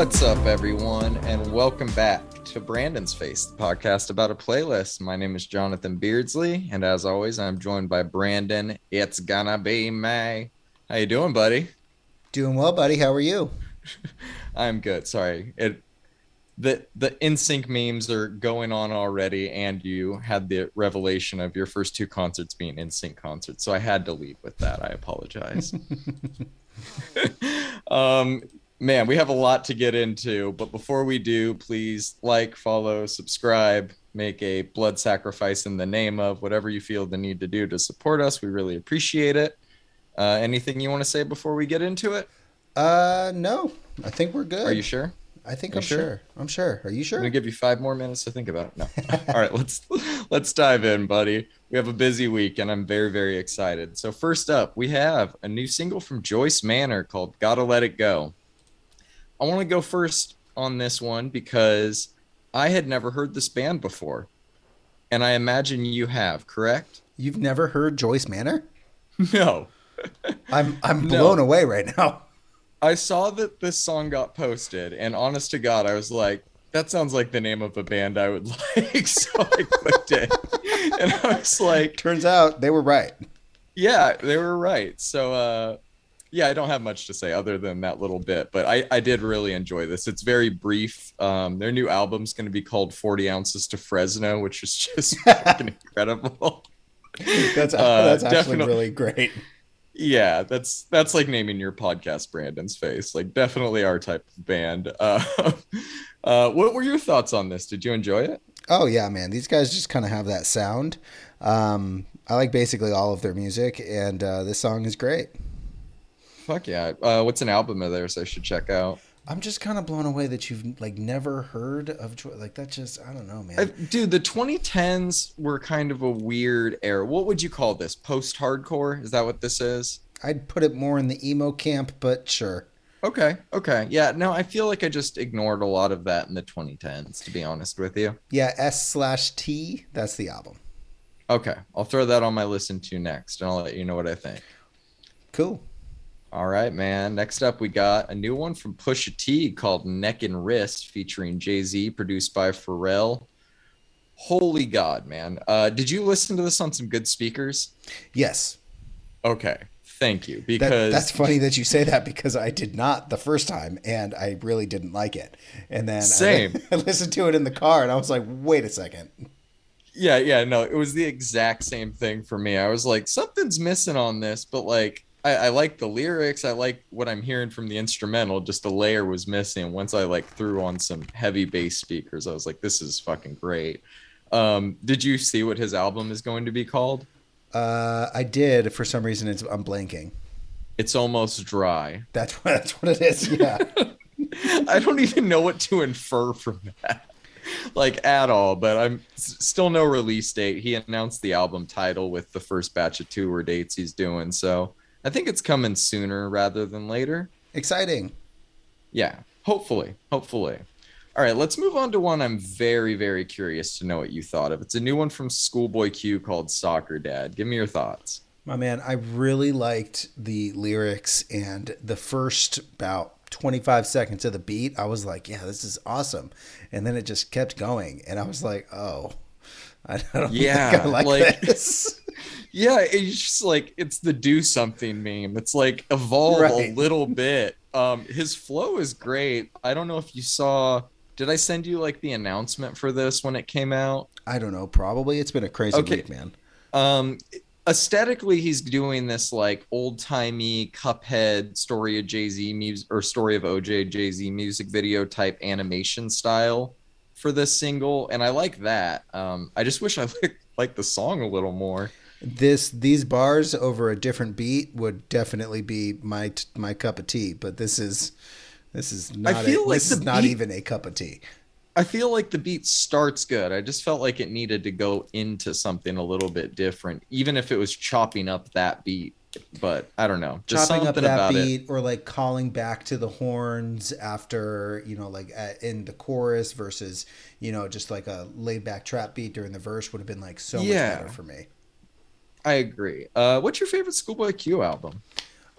What's up, everyone, and welcome back to Brandon's Face, the podcast about a playlist. My name is Jonathan Beardsley, and as always, I'm joined by Brandon. It's gonna be May. How you doing, buddy? Doing well, buddy. How are you? I'm good. Sorry, it the the NSYNC memes are going on already, and you had the revelation of your first two concerts being NSYNC concerts, so I had to lead with that. I apologize. um, man, we have a lot to get into, but before we do, please like, follow, subscribe, make a blood sacrifice in the name of whatever you feel the need to do to support us. We really appreciate it. Uh, anything you want to say before we get into it? Uh, no. I think we're good. Are you sure? I think Are I'm sure? sure? I'm sure. Are you sure? I'm gonna give you five more minutes to think about it. No. All right, let's let's dive in, buddy. We have a busy week, and I'm very very excited. So first up, we have a new single from Joyce Manor called "Gotta Let It Go." I want to go first on this one because I had never heard this band before, and I imagine you have. Correct? You've never heard Joyce Manor? No. I'm I'm No. blown away right now. I saw that this song got posted, and honest to God, I was like, that sounds like the name of a band I would like. so I clicked it. And I was like, Turns out they were right. yeah, they were right. So, uh, yeah, I don't have much to say other than that little bit, but I, I did really enjoy this. It's very brief. Um, their new album's going to be called 40 Ounces to Fresno, which is just incredible. That's Uh, that's actually really great. Yeah, that's that's like naming your podcast Brandon's face. Like definitely our type of band. Uh, uh, what were your thoughts on this? Did you enjoy it? Oh yeah, man. These guys just kind of have that sound. Um, I like basically all of their music, and uh, this song is great. Fuck yeah. Uh, what's an album of theirs I should check out? I'm just kind of blown away that you've like never heard of Joy. Like that just I don't know, man. I, dude, the 2010s were kind of a weird era. What would you call this? Post hardcore? Is that what this is? I'd put it more in the emo camp, but sure. Okay. Okay. Yeah. No, I feel like I just ignored a lot of that in the 2010s, to be honest with you. Yeah, S slash T. That's the album. Okay. I'll throw that on my listen to next and I'll let you know what I think. Cool. All right, man. Next up, we got a new one from Pusha T called Neck and Wrist featuring Jay Z, produced by Pharrell. Holy God, man. Uh, did you listen to this on some good speakers? Yes. Okay. Thank you. That, Because that's funny that you say that because I did not the first time and I really didn't like it. And then I- Same. I, listened to it in the car and I was like, wait a second. yeah, yeah, no, it was the exact same thing for me. I was like, something's missing on this, but like, I, I like the lyrics. I like what I'm hearing from the instrumental. Just the layer was missing. Once I like threw on some heavy bass speakers, I was like, this is fucking great. Um, did you see what his album is going to be called? Uh, I did for some reason. It's I'm blanking. It's almost dry. That's what that's what it is. Yeah. I don't even know what to infer from that, like at all. But I'm still no release date. He announced the album title with the first batch of tour dates he's doing, so I think it's coming sooner rather than later. Exciting. Yeah, hopefully, hopefully. All right, let's move on to one I'm very, very curious to know what you thought of. It's a new one from Schoolboy Q called Soccer Dad. Give me your thoughts. My man, I really liked the lyrics and the first about 25 seconds of the beat. I was like, yeah, this is awesome. And then it just kept going. And I was like, oh, I don't Yeah, think I like, like- this. Yeah, it's just like it's the do something meme. It's like evolve a little bit. Um, his flow is great. I don't know if you saw. Did I send you like the announcement for this when it came out? I don't know. Probably. It's been a crazy Okay. week, man. Um, aesthetically, he's doing this like old timey Cuphead story of Jay Z music or story of OJ Jay Z music video type animation style for this single, and I like that. Um, I just wish I liked, liked the song a little more. This these bars over a different beat would definitely be my my cup of tea, but this is this is not I feel a, like this is the not even a cup of tea. I feel like the beat starts good. I just felt like it needed to go into something a little bit different, even if it was chopping up that beat. But I don't know, just chopping up that about it. beat or like calling back to the horns after you know like at, in the chorus versus you know just like a laid back trap beat during the verse would have been like so Yeah. much better for me I agree. Uh, what's your favorite Schoolboy Q album?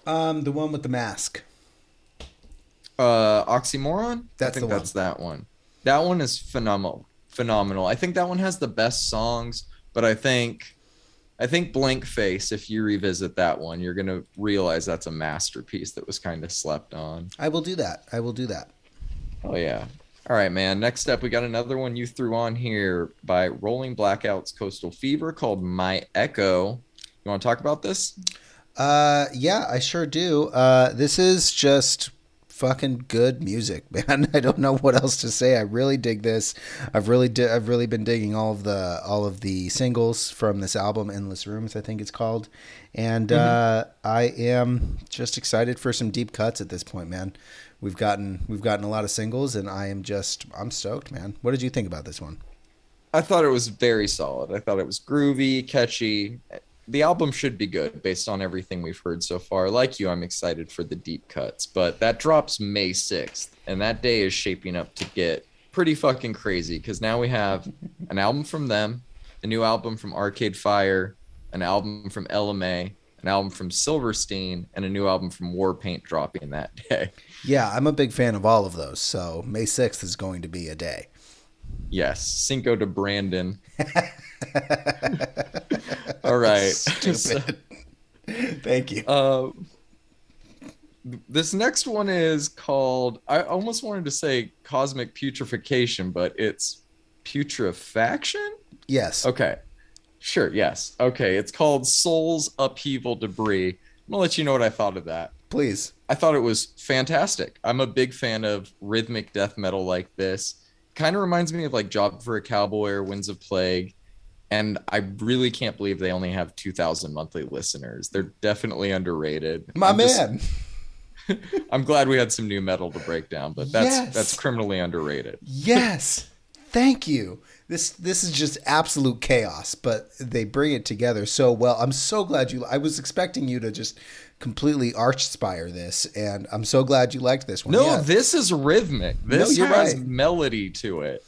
um the one with the mask Uh, Oxymoron. That's I think that's that one. That one is phenomenal. Phenomenal. I think that one has the best songs, but I think, I think Blank Face. If you revisit that one, you're gonna realize that's a masterpiece that was kind of slept on. I will do that. I will do that. Oh yeah. All right, man. Next up, we got another one you threw on here by Rolling Blackouts Coastal Fever called My Echo. You want to talk about this? Uh, yeah, I sure do. Uh, this is just fucking good music, man. I don't know what else to say. I really dig this. I've really di- I've really been digging all of the all of the singles from this album, Endless Rooms, I think it's called, and Mm-hmm. uh, I am just excited for some deep cuts at this point, man. We've gotten we've gotten a lot of singles, and I am just I'm stoked, man. What did you think about this one? I thought it was very solid. I thought it was groovy, catchy. The album should be good based on everything we've heard so far. Like you, I'm excited for the deep cuts, but that drops May 6th, and that day is shaping up to get pretty fucking crazy because now we have an album from them, a new album from Arcade Fire, an album from LMA, an album from Silverstein, and a new album from Warpaint dropping that day. Yeah, I'm a big fan of all of those. So May 6th is going to be a day. Yes, Cinco de Brandon. All right. Stupid. Thank you. Uh, this next one is called. I almost wanted to say cosmic putrefaction, but it's putrefaction. Yes. Okay, sure. Yes. Okay. It's called Souls Upheaval Debris. I'm gonna let you know what I thought of that. Please. I thought it was fantastic. I'm a big fan of rhythmic death metal like this. Kind of reminds me of like Job for a Cowboy or Winds of Plague. And I really can't believe they only have 2,000 monthly listeners. They're definitely underrated. My I'm just- man. I'm glad we had some new metal to break down, but that's Yes. that's criminally underrated. Yes. Thank you. This this is just absolute chaos, but they bring it together so well. I'm so glad you I was expecting you to just completely Archspire this and I'm so glad you liked this one. No, Yeah. this is rhythmic. This you're has right. melody to it.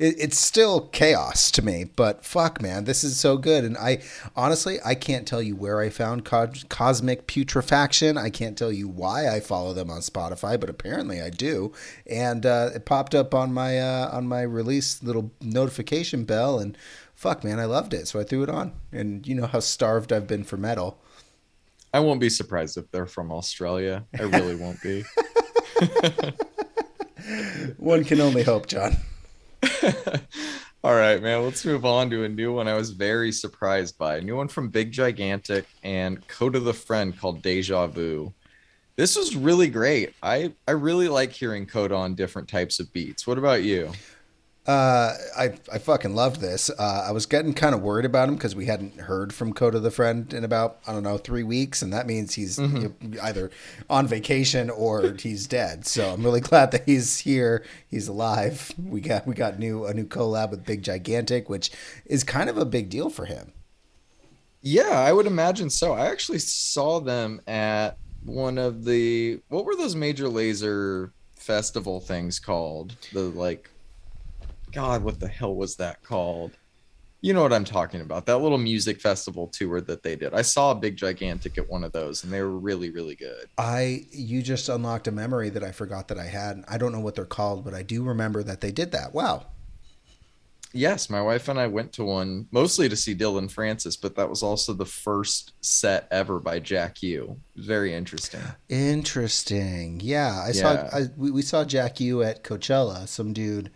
It, it's still chaos to me, but fuck, man, this is so good. And I honestly, I can't tell you where I found Co- Cosmic Putrefaction. I can't tell you why I follow them on Spotify, but apparently I do. And uh, it popped up on my uh, on my release little notification bell, and fuck, man, I loved it, so I threw it on. And you know how starved I've been for metal. I won't be surprised if they're from Australia. I really won't be. One can only hope, John. All right, man. Let's move on to a new one I was very surprised by. A new one from Big Gigantic and Kota the Friend called Deja Vu. This was really great. I, I really like hearing Kota on different types of beats. What about you? Uh, I I fucking loved this. Uh, I was getting kind of worried about him because we hadn't heard from Kota the Friend in about I don't know three weeks, and that means he's know, either on vacation or he's dead. So I'm really glad that he's here. He's alive. We got we got new a new collab with Big Gigantic, which is kind of a big deal for him. Yeah, I would imagine so. I actually saw them at one of the what were those Major Lazer festival things called? The like God, what the hell was that called? You know what I'm talking about. That little music festival tour that they did. I saw a big gigantic at one of those and they were really, really good. I you just unlocked a memory that I forgot that I had. I don't know what they're called, but I do remember that they did that. Wow. Yes, my wife and I went to one mostly to see Dillon Francis, but that was also the first set ever by Jack U. Very interesting. Interesting. Yeah, I Yeah. saw. I, we, we saw Jack U at Coachella. Some dude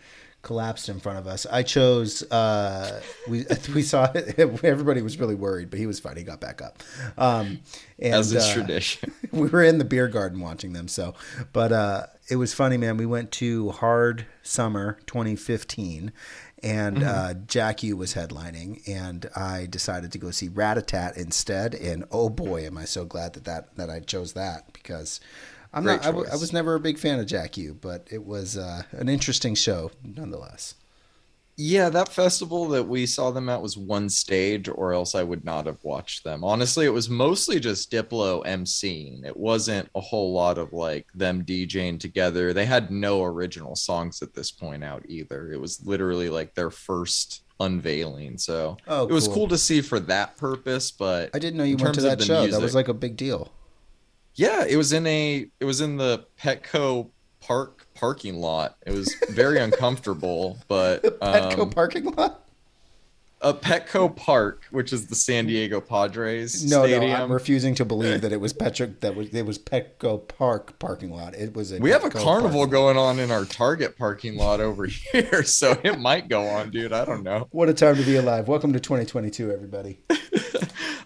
collapsed in front of us. I chose. Uh, we we saw it. Everybody was really worried, but he was fine. He got back up. Um, and, As is uh, tradition. we were in the beer garden watching them. So, but uh, it was funny, man. We went to Hard Summer 2015, and uh, Jack U was headlining, and I decided to go see Ratatat instead. And oh boy, am I so glad that that, that I chose that because. I'm Great not. I, w- I was never a big fan of Jack U, but it was uh, an interesting show nonetheless. Yeah, that festival that we saw them at was one stage, or else I would not have watched them. Honestly, it was mostly just Diplo emceeing. It wasn't a whole lot of like them DJing together. They had no original songs at this point out either. It was literally like their first unveiling. So Oh, it was cool. cool to see for that purpose. But I didn't know you went to that show. That was like a big deal. Yeah, it was in a it was in the Petco Park parking lot. It was very uncomfortable, but Petco um, parking lot. a Petco Park, which is the San Diego Padres No, stadium. no, I'm refusing to believe that it was Petro. That was it was Petco Park parking lot. It was a. we have a carnival going on in our Target parking lot over here, so it might go on, dude. I don't know. What a time to be alive! Welcome to 2022, everybody.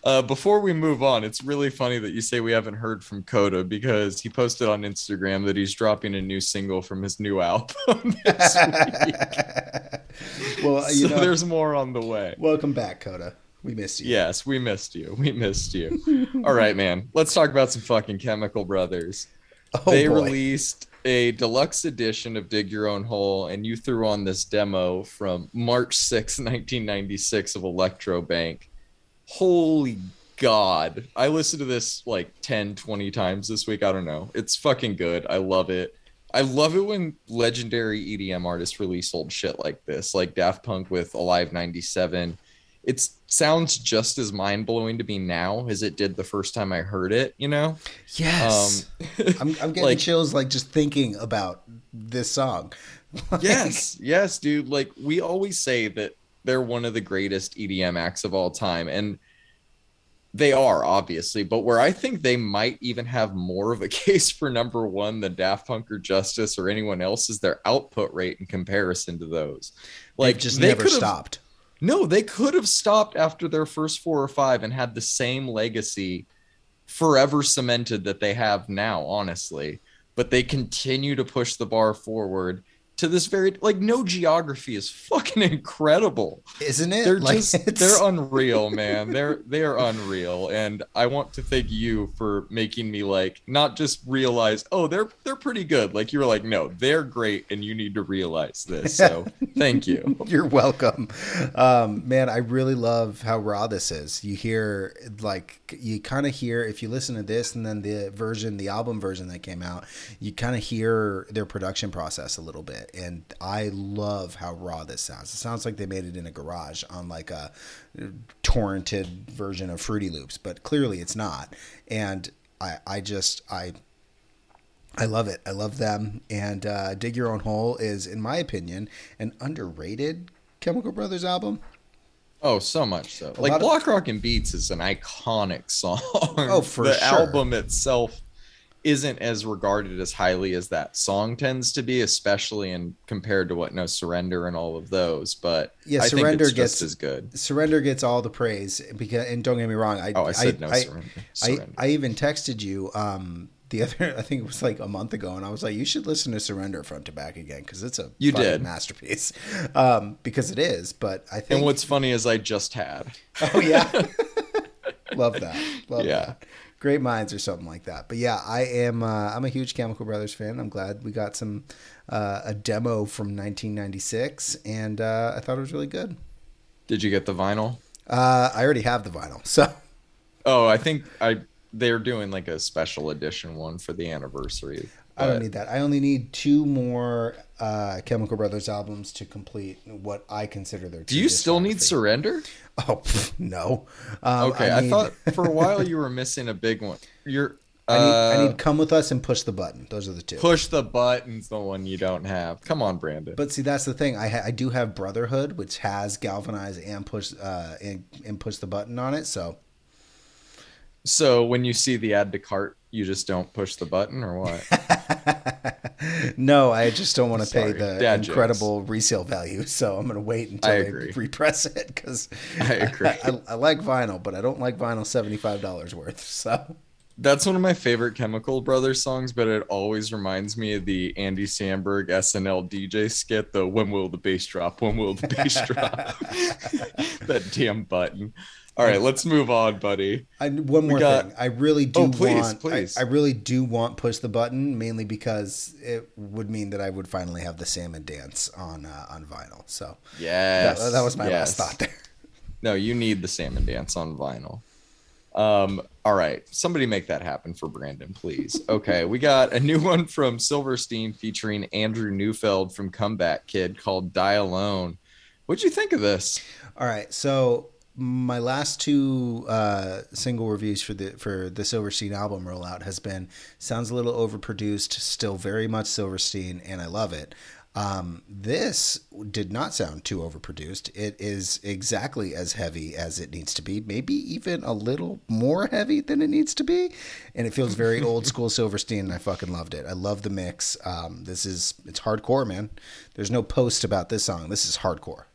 Uh, before we move on, it's really funny that you say we haven't heard from Kota because he posted on Instagram that he's dropping a new single from his new album this week. well, you so know, there's more on the way. welcome back, Kota. We missed you. Yes, we missed you. We missed you. All right, man. Let's talk about some fucking Chemical Brothers. Oh, they boy. released a deluxe edition of Dig Your Own Hole, and you threw on this demo from March 6, 1996 of Electro Bank. Holy God. I listened to this like 10, 20 times this week. I don't know. It's fucking good. I love it. I love it when legendary EDM artists release old shit like this, like Daft Punk with Alive 97. It sounds just as mind blowing to me now as it did the first time I heard it, you know? Yes. Um, I'm, I'm getting like- chills like just thinking about this song. Like, yes, yes, dude. Like we always say that they're one of the greatest EDM acts of all time, and they are obviously. But where I think they might even have more of a case for number one than Daft Punk or Justice or anyone else is their output rate in comparison to those. Like Like just they never stopped. No, they could have stopped after their first four or five and had the same legacy forever cemented that they have now, honestly. But they continue to push the bar forward to this very like no geography is fucking incredible. Isn't it? They're Like, just it's- they're unreal, man. They're they are unreal. And I want to thank you for making me like not just realize, oh, they're they're pretty good. Like you were like, no, they're great and you need to realize this. So thank you. You're welcome. Um, man, I really love how raw this is. You hear, like, you kind of hear, if you listen to this and then the version, the album version that came out, you kind of hear their production process a little bit. And I love how raw this sounds. It sounds like they made it in a garage on like a torrented version of Fruity Loops, but clearly it's not. And I, I just, I, I love it. I love them. And uh, Dig Your Own Hole is, in my opinion, an underrated Chemical Brothers album. Oh, so much so. A Like lot of- Block Rockin' Beats is an iconic song. Oh, for the sure. album itself isn't as regarded as highly as that song tends to be, especially in compared to what No Surrender and all of those. But Yeah, I Surrender gets- as good. Surrender gets all the praise because, and don't get me wrong, I Oh, I said I, No I, Surrender. I, Surrender. I even texted you um, the other, I think it was like a month ago, and I was like, you should listen to Surrender front to back again because it's a You did. masterpiece. Um, because it is, but I think and what's funny is I just had. Oh yeah. Love that. Love Yeah. that. Great minds or something like that. But yeah, I am uh, I'm a huge Chemical Brothers fan. I'm glad we got some uh, a demo from 1996 and uh, I thought it was really good. Did you get the vinyl? Uh, I already have the vinyl. So Oh, I think I they're doing like a special edition one for the anniversary. I don't need that. I only need two more uh, Chemical Brothers albums to complete what I consider their. Do you still need surrender? Oh pff, no. Um, Okay, I, need- thought for a while you were missing a big one. You're I need, uh, I need "Come with Us" and "Push the Button." Those are the two. push the buttons. The one you don't have. Come on, Brandon. But see, that's the thing. I ha- I do have Brotherhood, which has galvanize and push uh and, and push the button on it. So so when you see the add to cart, you just don't push the button, or what? no, I just don't want to pay the dad jokes. incredible resale value. So I'm gonna wait until I they agree. repress it because I agree. I, I like vinyl, but I don't like vinyl seventy five dollars worth. So That's one of my favorite Chemical Brothers songs, but it always reminds me of the Andy Samberg SNL DJ skit. The "When will the bass drop? When will the bass drop?" that damn button. All right, let's move on, buddy. I, one more got- thing. I really do Oh, please, want. please. I, I really do want push the button mainly because it would mean that I would finally have the salmon dance on uh, on vinyl. So that, Yes, that was my yes. last thought there. No, you need the salmon dance on vinyl. Um, all right, somebody make that happen for Brandon, please. Okay, we got a new one from Silverstein featuring Andrew Neufeld from Comeback Kid called "Die Alone." What'd you think of this? All right, so my last two uh, single reviews for the for the Silverstein album rollout has been sounds a little overproduced, still very much Silverstein, and I love it. Um, this did not sound too overproduced. It is exactly as heavy as it needs to be, maybe even a little more heavy than it needs to be. And it feels very old school Silverstein, and I fucking loved it. I love the mix. Um, this is, it's hardcore, man. There's no post about this song. This is hardcore.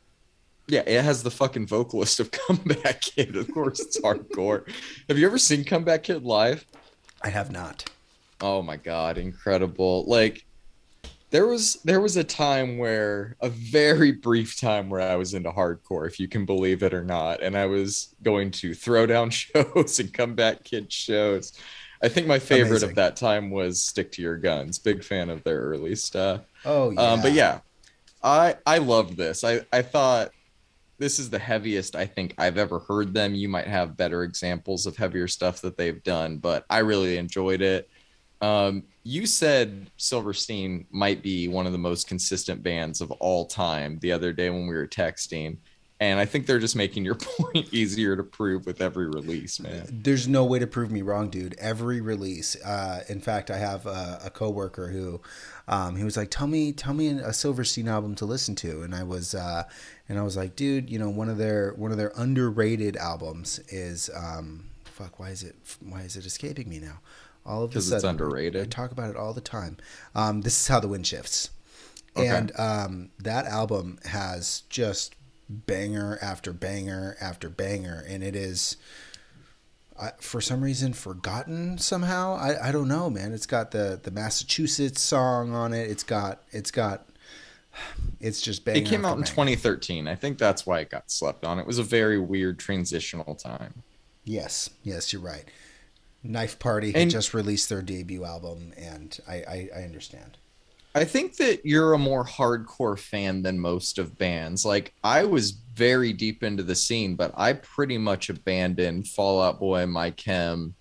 Yeah, it has the fucking vocalist of Comeback Kid. Of course, it's hardcore. Have you ever seen Comeback Kid live? I have not. Oh my god, incredible! Like there was there was a time where a very brief time where I was into hardcore, if you can believe it or not, and I was going to throwdown shows and comeback kid shows. I think my favorite Amazing. of that time was Stick to Your Guns. Big fan of their early stuff. Oh yeah. Um, but yeah, I I loved this. I I thought this is the heaviest I think I've ever heard them. You might have better examples of heavier stuff that they've done, but I really enjoyed it. Um, you said Silverstein might be one of the most consistent bands of all time the other day when we were texting. And I think they're just making your point easier to prove with every release, man. There's no way to prove me wrong, dude. Every release. Uh, in fact, I have a, a coworker who, um, he was like, "Tell me, tell me a Silverstein album to listen to," and I was, uh, and I was like, "Dude, you know, one of their one of their underrated albums is, um, fuck, why is it, why is it escaping me now?" all of a sudden. it's underrated. I talk about it all the time. Um, this is how the wind shifts, okay. and um, that album has just banger after banger after banger, and it is. Uh, for some reason forgotten somehow I, I don't know man it's got the the massachusetts song on it it's got it's got it's just banging. It came out in 2013. I think that's why it got slept on. It was a very weird transitional time. Yes, yes, you're right. Knife Party and just released their debut album, and I, I, I understand. I think that you're a more hardcore fan than most of bands. Like I was very deep into the scene, but I pretty much abandoned Fall Out Boy, My Chem,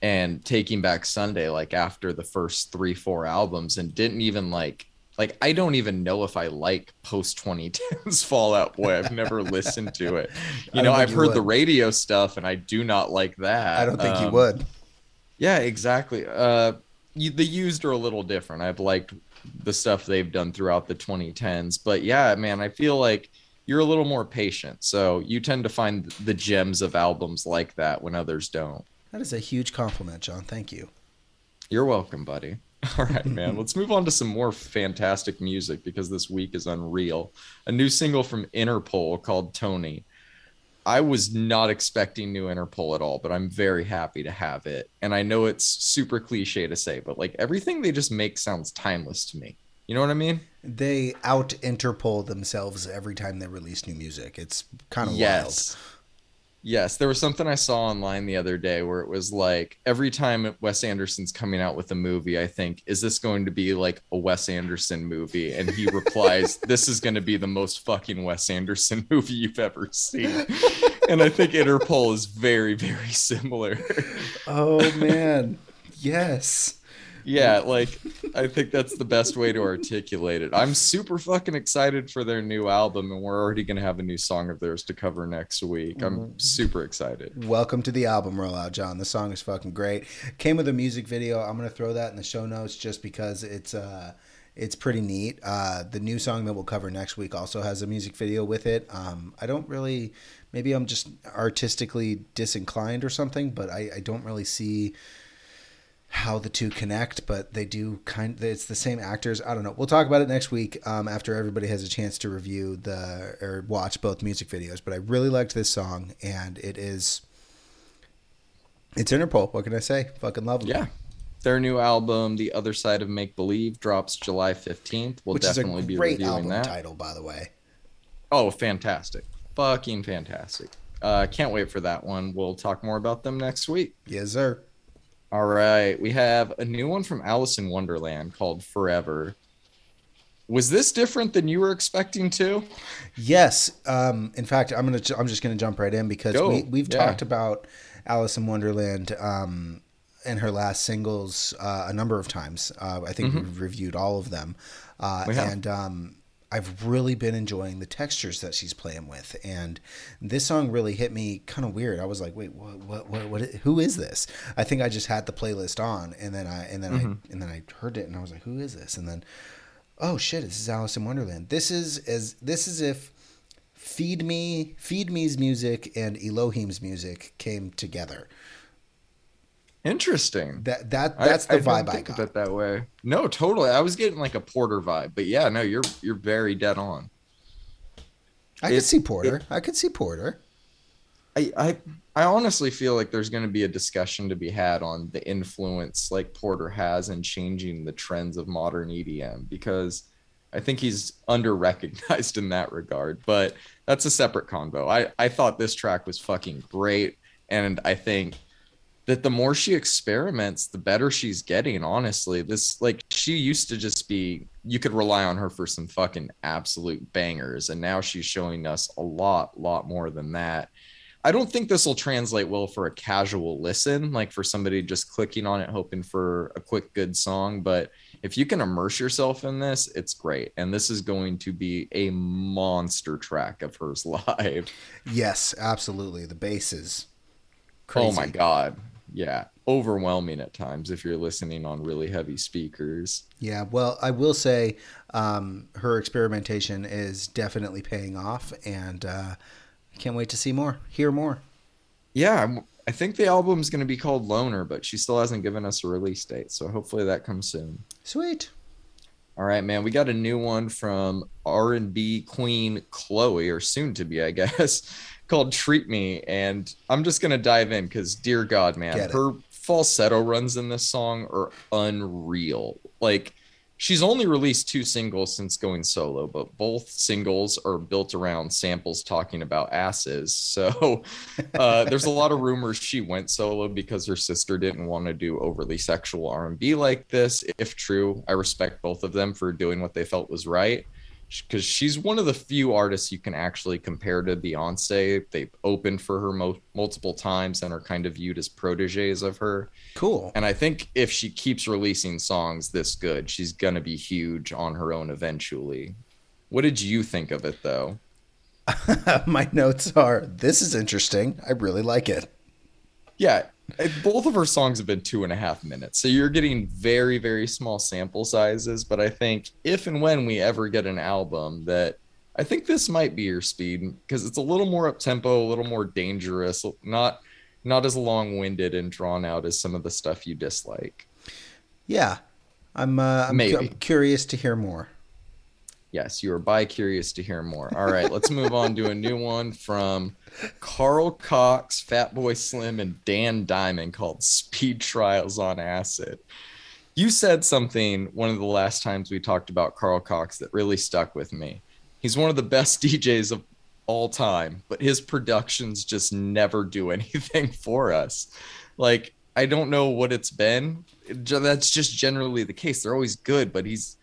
and Taking Back Sunday like after the first three, four albums, and didn't even like like I don't even know if I like post 2010s Fall Out Boy. I've never listened to it. You know, I've you heard would. the radio stuff and I do not like that. I don't think um, you would. Yeah, exactly. Uh you, the used are a little different. I've liked the stuff they've done throughout the 2010s, but yeah, man, I feel like you're a little more patient. So you tend to find the gems of albums like that when others don't. That is a huge compliment, John. Thank you. You're welcome, buddy. All right, man. Let's move on to some more fantastic music because this week is unreal. A new single from Interpol called Tony. I was not expecting new Interpol at all, but I'm very happy to have it. And I know it's super cliche to say, but like everything they just make sounds timeless to me. You know what I mean? They out Interpol themselves every time they release new music. It's kind of yes. wild. Yes, there was something I saw online the other day where it was like every time Wes Anderson's coming out with a movie, I think, is this going to be like a Wes Anderson movie? And he replies, This is going to be the most fucking Wes Anderson movie you've ever seen. And I think Interpol is very, very similar. Oh, man. Yes yeah, like I think that's the best way to articulate it. I'm super fucking excited for their new album, and we're already gonna have a new song of theirs to cover next week. I'm mm-hmm. super excited. Welcome to the album rollout, John. The song is fucking great. Came with a music video. I'm gonna throw that in the show notes just because it's uh it's pretty neat. Uh, the new song that we'll cover next week also has a music video with it. Um, I don't really, maybe I'm just artistically disinclined or something, but I, I don't really see how the two connect, but they do kind. It's the same actors. I don't know. We'll talk about it next week um, after everybody has a chance to review the or watch both music videos. But I really liked this song, and it is. It's Interpol. What can I say? Fucking love them. Yeah. Their new album, The Other Side of Make Believe, drops July 15th. We'll Which definitely be reviewing that. title, by the way. Oh, fantastic. Fucking fantastic. Uh, can't wait for that one. We'll talk more about them next week. Yes, sir. All right, we have a new one from Alison Wonderland called Forever. Was this different than you were expecting to? Yes. Um, in fact, I'm gonna I'm just gonna jump right in because Go. we we've yeah. talked about Alison Wonderland um, and her last singles uh, a number of times. Uh, I think mm-hmm. we've reviewed all of them, uh, and um, I've really been enjoying the textures that she's playing with, and this song really hit me kind of weird. I was like, "Wait, what? What? What? what who is this?" I think I just had the playlist on, and then I and then I mm-hmm. and then I heard it, and I was like, "Who is this?" And then, oh shit, this is Alison Wonderland. This is as this is if Feed Me, Feed Me's music and Elohim's music came together. Interesting. That that that's the I, vibe I, I got. It that way. No, totally. I was getting like a Porter vibe, but yeah, no, you're you're very dead on. I could see Porter. It, I could see Porter. I, I I honestly feel like there's going to be a discussion to be had on the influence like Porter has in changing the trends of modern EDM because I think he's under recognized in that regard. But that's a separate convo. I I thought this track was fucking great, and I think that the more she experiments, the better she's getting. Honestly, this like she used to just be you could rely on her for some fucking absolute bangers, and now she's showing us a lot, lot more than that. I don't think this will translate well for a casual listen, like for somebody just clicking on it hoping for a quick good song. But if you can immerse yourself in this, it's great. And this is going to be a monster track of hers live. Yes, absolutely. The bass is crazy. Oh my god yeah overwhelming at times if you're listening on really heavy speakers. Yeah well i will say um, her experimentation is definitely paying off and uh, i can't wait to see more hear more. Yeah i think the album's going to be called loner but she still hasn't given us a release date so hopefully that comes soon. Sweet. All right man we got a new one from r&b queen chloe or soon to be i guess called Treat Me. And I'm just going to dive in because, dear God, man, her falsetto runs in this song are unreal. Like, she's only released two singles since going solo, but both singles are built around samples talking about asses. So uh, there's a lot of rumors she went solo because her sister didn't want to do overly sexual R&B like this. If true, I respect both of them for doing what they felt was right because she's one of the few artists you can actually compare to Beyonce. They've opened for her mo- multiple times and are kind of viewed as proteges of her. Cool. And I think if she keeps releasing songs this good, she's going to be huge on her own eventually. What did you think of it though? My notes are this is interesting. I really like it. Yeah, both of her songs have been two and a half minutes so you're getting very very small sample sizes but i think if and when we ever get an album that i think this might be your speed because it's a little more up tempo a little more dangerous not not as long-winded and drawn out as some of the stuff you dislike. Yeah. I'm uh, I'm, Maybe. I'm curious to hear more Yes, you are bi curious to hear more. All right, let's move on to a new one from Carl Cox, Fatboy Slim, and Dan Diamond called Speed Trials on Acid. You said something one of the last times we talked about Carl Cox that really stuck with me. He's one of the best DJs of all time, but his productions just never do anything for us. Like, I don't know what it's been. That's just generally the case. They're always good, but he's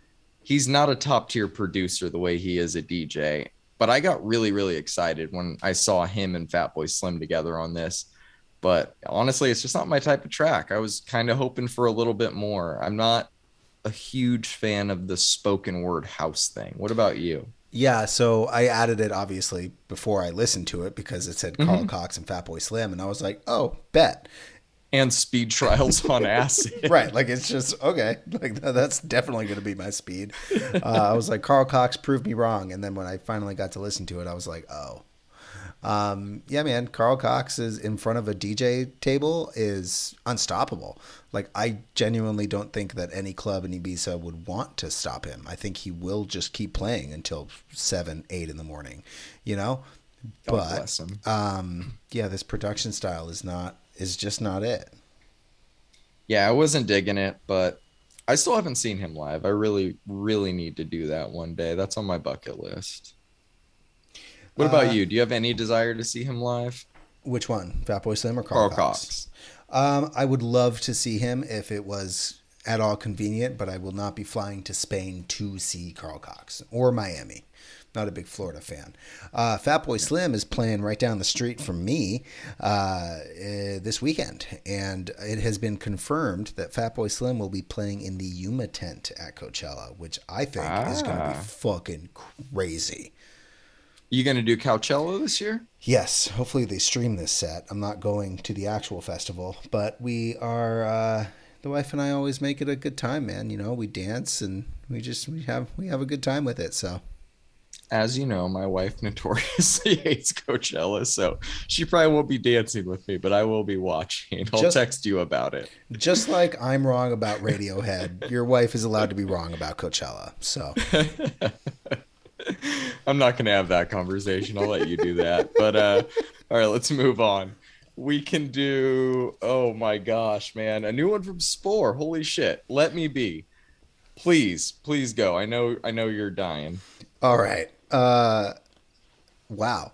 he's not a top tier producer the way he is a DJ. But I got really, really excited when I saw him and Fatboy Slim together on this. But honestly, it's just not my type of track. I was kind of hoping for a little bit more. I'm not a huge fan of the spoken word house thing. What about you? Yeah, so I added it obviously before I listened to it because it said Carl mm-hmm. Cox and Fatboy Slim, and I was like, oh, bet and speed trials on acid. right. Like it's just okay. Like that's definitely going to be my speed. Uh, I was like, Carl Cox proved me wrong. And then when I finally got to listen to it, I was like, oh, um, yeah, man. Carl Cox is in front of a DJ table is unstoppable. Like I genuinely don't think that any club in Ibiza would want to stop him. I think he will just keep playing until seven, eight in the morning. You know. God but um, yeah, this production style is not is just not it. Yeah, I wasn't digging it, but I still haven't seen him live. I really, really need to do that one day. That's on my bucket list. What about uh, you? Do you have any desire to see him live? Which one, Fatboy Slim or Carl, Carl Cox? Cox. Um, I would love to see him if it was at all convenient, but I will not be flying to Spain to see Carl Cox or Miami. Not a big Florida fan. Uh, Fatboy Slim is playing right down the street from me uh, uh, this weekend, and it has been confirmed that Fatboy Slim will be playing in the Yuma tent at Coachella, which I think ah. is going to be fucking crazy. You going to do Coachella this year? Yes. Hopefully they stream this set. I'm not going to the actual festival, but we are. Uh, the wife and I always make it a good time, man. You know, we dance and we just we have we have a good time with it. So as you know, my wife notoriously hates Coachella, so she probably won't be dancing with me, but I will be watching. I'll just, text you about it. Just like I'm wrong about Radiohead, your wife is allowed to be wrong about Coachella. So I'm not going to have that conversation. I'll let you do that. But uh, all right, let's move on. We can do. Oh my gosh, man! A new one from Spore. Holy shit! Let me be. Please, please go. I know. I know you're dying. All right. Uh, wow.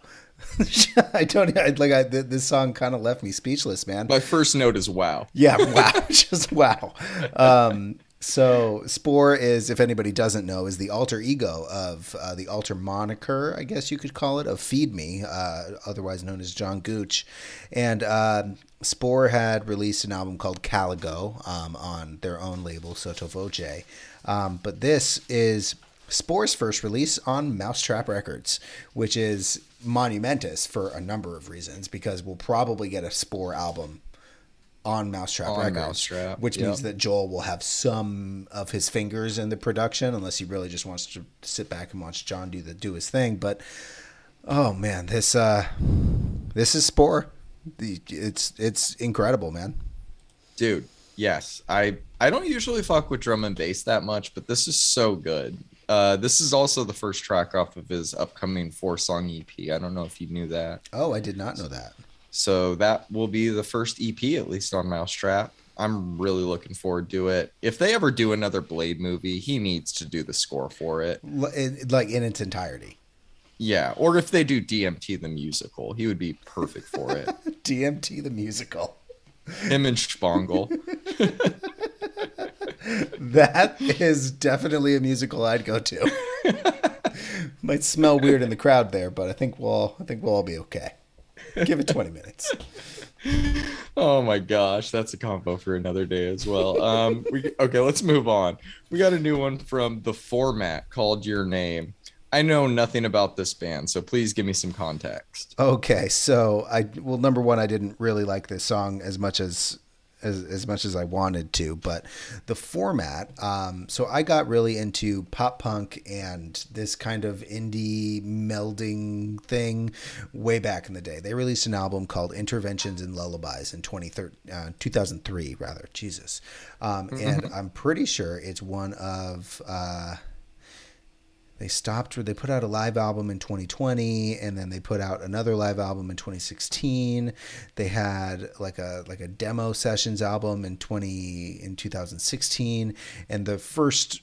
I don't I, like. I, this song kind of left me speechless, man. My first note is wow. Yeah, wow, just wow. Um, so Spore is, if anybody doesn't know, is the alter ego of uh, the alter moniker, I guess you could call it, of Feed Me, uh, otherwise known as Jon Gooch. And uh, Spore had released an album called Caligo um, on their own label, Sotto Voce. Um, but this is Spore's first release on mau5trap Records, which is monumentous for a number of reasons, because we'll probably get a Spore album on mau5trap on Records, mau5trap. which yep. means that Joel will have some of his fingers in the production, unless he really just wants to sit back and watch John do the do his thing. But oh man, this uh, this is Spore. It's it's incredible, man. Dude, yes, I I don't usually fuck with drum and bass that much, but this is so good. Uh, this is also the first track off of his upcoming four song EP. I don't know if you knew that. Oh, I did not know that. So that will be the first EP, at least on mau5trap. I'm really looking forward to it. If they ever do another Blade movie, he needs to do the score for it, like in its entirety. Yeah, or if they do DMT the musical, he would be perfect for it. DMT the musical. Him and Shpongle. that is definitely a musical I'd go to. Might smell weird in the crowd there, but I think we'll all, I think we'll all be okay. Give it 20 minutes. Oh my gosh, that's a combo for another day as well. Um, we, okay, let's move on. We got a new one from the format called Your Name. I know nothing about this band, so please give me some context. Okay, so I well, number one, I didn't really like this song as much as as, as much as I wanted to, but the format. Um, so I got really into pop punk and this kind of indie melding thing way back in the day. They released an album called Interventions and Lullabies in 2013, uh, 2003, rather. Jesus. Um, and I'm pretty sure it's one of. Uh, they stopped they put out a live album in 2020 and then they put out another live album in 2016 they had like a like a demo sessions album in 20 in 2016 and the first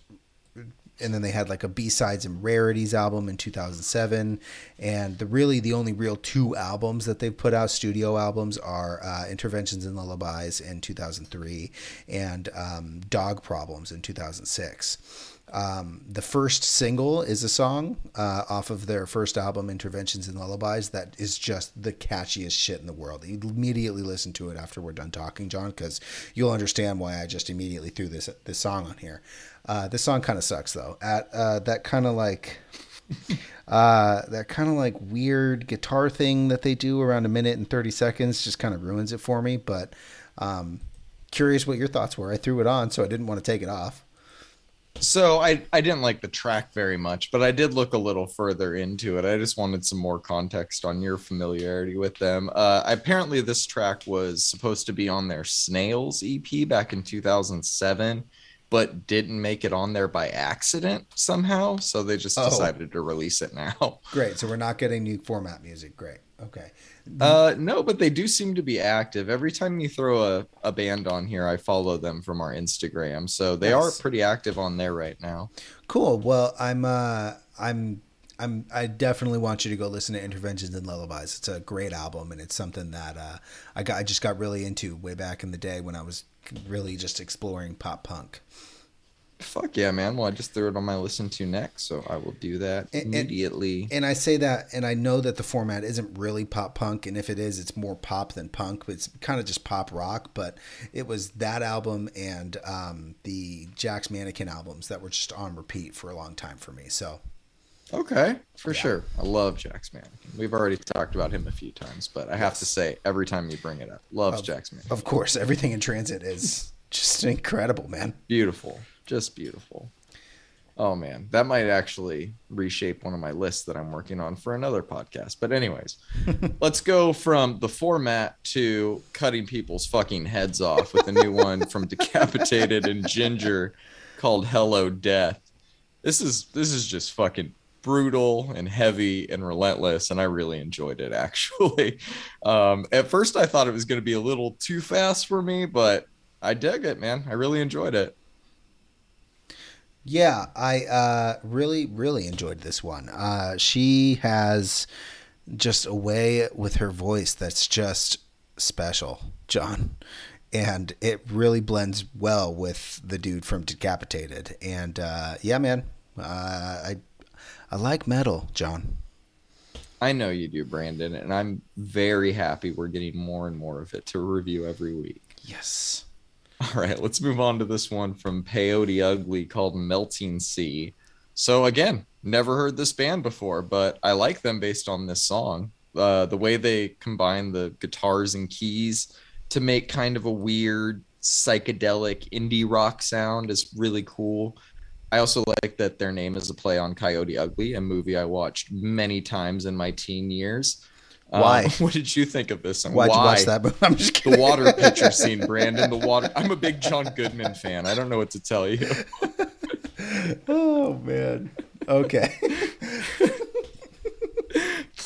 and then they had like a b-sides and rarities album in 2007 and the really the only real two albums that they've put out studio albums are uh, interventions and lullabies in 2003 and um, dog problems in 2006 um, the first single is a song uh, off of their first album, Interventions and Lullabies, that is just the catchiest shit in the world. You immediately listen to it after we're done talking, John, because you'll understand why I just immediately threw this this song on here. Uh, this song kind of sucks though. At uh, that kind of like. Uh, that kind of like weird guitar thing that they do around a minute and 30 seconds just kind of ruins it for me. But um, curious what your thoughts were. I threw it on, so I didn't want to take it off. So I I didn't like the track very much, but I did look a little further into it. I just wanted some more context on your familiarity with them. Uh, apparently, this track was supposed to be on their Snails EP back in 2007, but didn't make it on there by accident somehow. So they just oh. decided to release it now. Great. So we're not getting new format music. Great. Okay. Uh, no, but they do seem to be active. Every time you throw a, a band on here, I follow them from our Instagram. So they nice. are pretty active on there right now. Cool. Well, I'm uh I'm I'm I definitely want you to go listen to Interventions and Lullabies. It's a great album and it's something that uh I got I just got really into way back in the day when I was really just exploring pop punk. Fuck yeah, man. Well, I just threw it on my listen to next, so I will do that And- and- immediately. And I say that, and I know that the format isn't really pop punk, and if it is, it's more pop than punk. It's kind of just pop rock. But it was that album and um, the Jack's Mannequin albums that were just on repeat for a long time for me. So Okay, for Yeah. sure. I love Jack's Mannequin. We've already talked about him a few times, but I have to say, every time you bring it up, loves Jack's Mannequin. of course, everything in transit is just incredible, man. Beautiful, just beautiful. Oh man, that might actually reshape one of my lists that I'm working on for another podcast. But anyways, let's go from the format to cutting people's fucking heads off with a new one from Decapitated and Jinjer called Hello Death. This is this is just fucking brutal and heavy and relentless and i really enjoyed it actually um, at first i thought it was going to be a little too fast for me but i dig it man i really enjoyed it Yeah, I uh, really, really enjoyed this one. Uh, she has just a way with her voice that's just special, John. And it really blends well with the dude from Decapitated. And uh, yeah, man, uh, I I like metal, John. I know you do, Brandon, and I'm very happy we're getting more and more of it to review every week. Yes. All right, let's move on to this one from Peyote Ugly called Melting Sea. So again, never heard this band before, but I like them based on this song. Uh, the way they combine the guitars and keys to make kind of a weird psychedelic indie rock sound is really cool. I also like that their name is a play on Coyote Ugly, a movie I watched many times in my teen years. Um, Why? what did you think of this? And Why'd why? you watch that? I'm just kidding. the water pitcher scene, Brandon. The water. I'm a big John Goodman fan. I don't know what to tell you. oh man. Okay.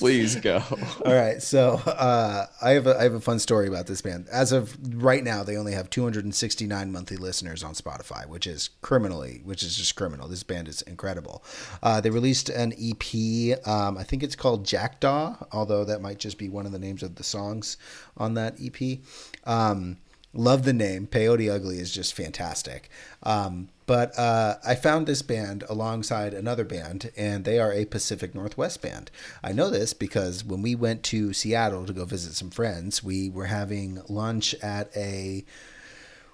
Please go. All right, so uh, I have a, I have a fun story about this band. As of right now, they only have 269 monthly listeners on Spotify, which is criminally, which is just criminal. This band is incredible. Uh, they released an EP. Um, I think it's called Jackdaw, although that might just be one of the names of the songs on that EP. Um, love the name. Peyote Ugly is just fantastic. Um, but uh, I found this band alongside another band, and they are a Pacific Northwest band. I know this because when we went to Seattle to go visit some friends, we were having lunch at a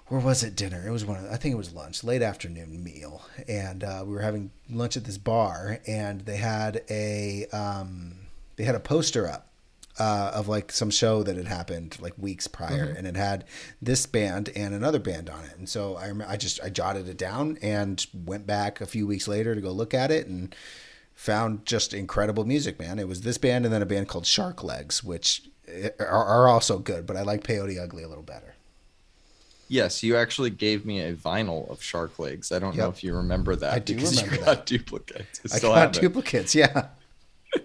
where was it dinner? It was one. Of, I think it was lunch, late afternoon meal, and uh, we were having lunch at this bar, and they had a um, they had a poster up uh, of like some show that had happened like weeks prior, and it had this band and another band on it. And so I rem- I just I jotted it down and went back a few weeks later to go look at it and found just incredible music, man. It was this band and then a band called Shark Legs, which eh, are, are also good, but I like Peyote Ugly a little better. Yes, you actually gave me a vinyl of Shark Legs. I don't know if you remember that. I do because remember you that. got duplicates. I I got duplicates, yeah.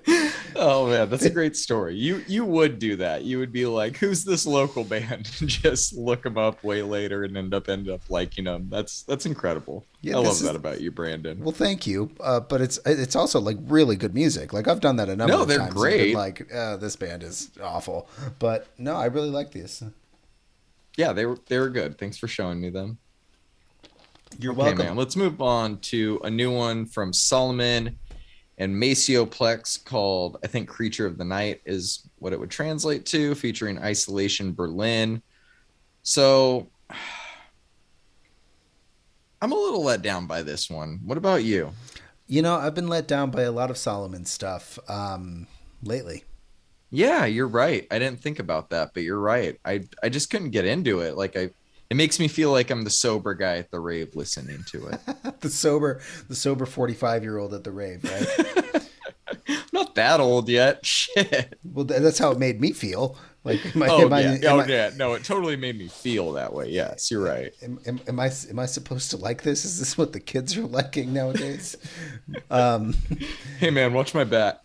Oh man, that's a great story. You you would do that. You would be like, "Who's this local band?" and just look them up way later and end up end up liking them. That's that's incredible. Yeah, I love is- that about you, Brandon. Well, thank you, uh, but it's it's also like really good music. Like I've done that a number No, of they're times. great. Like uh, this band is awful, but no, I really like these. yeah, they were they were good. Thanks for showing me them. You're Okay, man. Let's move on to a new one from Solomun and Maceo Plex called, I think, Creature of the Night is what it would translate to, featuring Isolation Berlin. So I'm a little let down by this one. What about you? You know, I've been let down by a lot of Solomun stuff um, lately. Yeah, you're right. I didn't think about that, but you're right. I I just couldn't get into it. Like I it makes me feel like I'm the sober guy at the rave listening to it. the sober, the sober forty-five year old at the rave, right? Not that old yet. Shit. well, that's how it made me feel. Like, am I, Oh am I, yeah, am oh I- yeah. No, it totally made me feel that way. Yes, you're right. Am, am, am I am I supposed to like this? Is this what the kids are liking nowadays? um, Hey man, watch my back.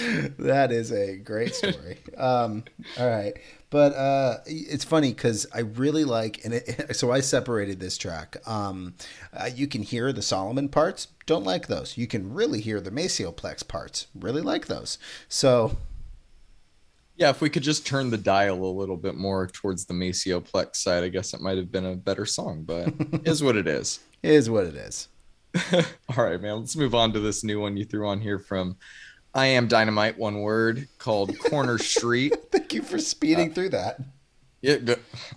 that is a great story. Um, all right, but uh, it's funny because I really like, and it, so I separated this track. Um, uh, you can hear the Solomun parts, don't like those. You can really hear the Maceo Plex parts, really like those. So Yeah, if we could just turn the dial a little bit more towards the Maceo Plex side, I guess it might have been a better song, but is what it is. It is what it is. All right, man. Let's move on to this new one you threw on here from I Am Dynamite, one word called Corner Street. Thank you for speeding uh, through that. Yeah,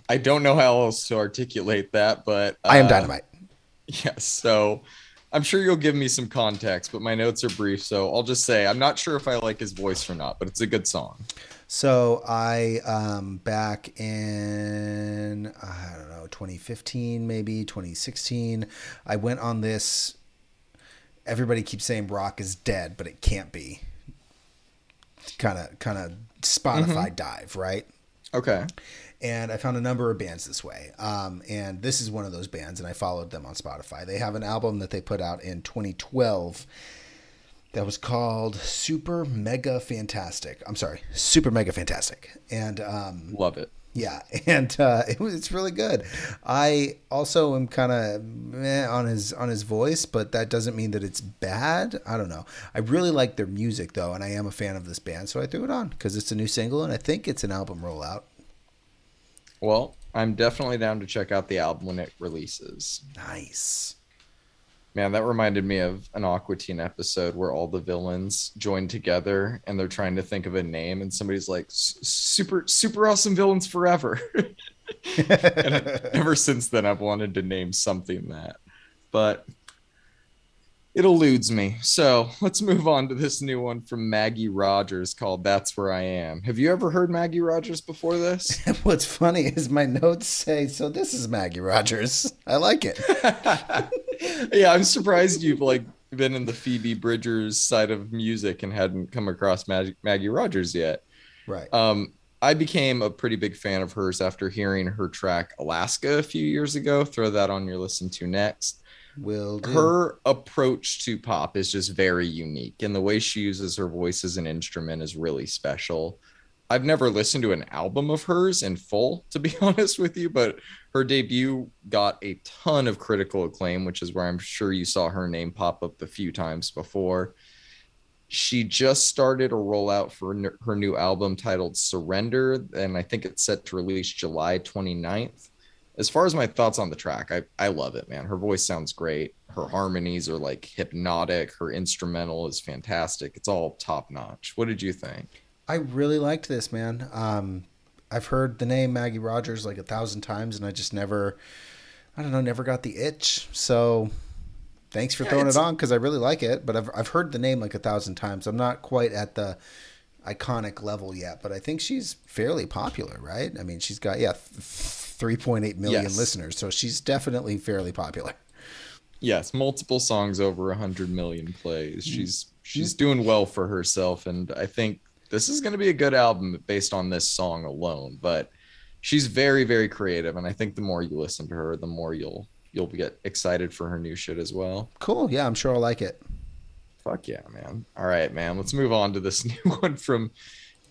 I don't know how else to articulate that, but uh, I am Dynamite. Yes. So I'm sure you'll give me some context, but my notes are brief. So I'll just say I'm not sure if I like his voice or not, but it's a good song. So I um, back in I don't know 2015 maybe 2016 I went on this. Everybody keeps saying rock is dead, but it can't be. Kind of kind of Spotify mm-hmm. dive, right? Okay. And I found a number of bands this way. Um, and this is one of those bands, and I followed them on Spotify. They have an album that they put out in 2012 that was called Super Mega Fantastic. I'm sorry, Super Mega Fantastic, and um, love it. Yeah, and uh, it was, it's really good. I also am kind of on his on his voice, but that doesn't mean that it's bad. I don't know. I really like their music though, and I am a fan of this band, so I threw it on because it's a new single, and I think it's an album rollout. Well, I'm definitely down to check out the album when it releases. Nice. Man, that reminded me of an Aqua Teen episode where all the villains join together and they're trying to think of a name, and somebody's like, "Super, super awesome villains forever." and ever since then, I've wanted to name something that, but it eludes me. So let's move on to this new one from Maggie Rogers called That's Where I Am. Have you ever heard Maggie Rogers before this? What's funny is my notes say, So this is Maggie Rogers. I like it. yeah, I'm surprised you've like been in the Phoebe Bridgers side of music and hadn't come across Mag- Maggie Rogers yet. Right. Um, I became a pretty big fan of hers after hearing her track Alaska a few years ago. Throw that on your listen to next. Will do. her approach to pop is just very unique, and the way she uses her voice as an instrument is really special. I've never listened to an album of hers in full, to be honest with you, but her debut got a ton of critical acclaim, which is where I'm sure you saw her name pop up a few times before. She just started a rollout for her new album titled Surrender, and I think it's set to release July 29th as far as my thoughts on the track, I, I love it, man. Her voice sounds great. Her harmonies are like hypnotic. Her instrumental is fantastic. It's all top notch. What did you think? I really liked this, man. Um, I've heard the name Maggie Rogers like a thousand times, and I just never, I don't know, never got the itch. So thanks for yeah, throwing it on because I really like it. But I've I've heard the name like a thousand times. I'm not quite at the iconic level yet, but I think she's fairly popular, right? I mean, she's got yeah. Th- 3.8 million yes. listeners, so she's definitely fairly popular. Yes, multiple songs over 100 million plays. Mm-hmm. She's mm-hmm. she's doing well for herself and I think this is going to be a good album based on this song alone, but she's very very creative and I think the more you listen to her, the more you'll you'll get excited for her new shit as well. Cool. Yeah, I'm sure I'll like it. Fuck yeah, man. All right, man. Let's move on to this new one from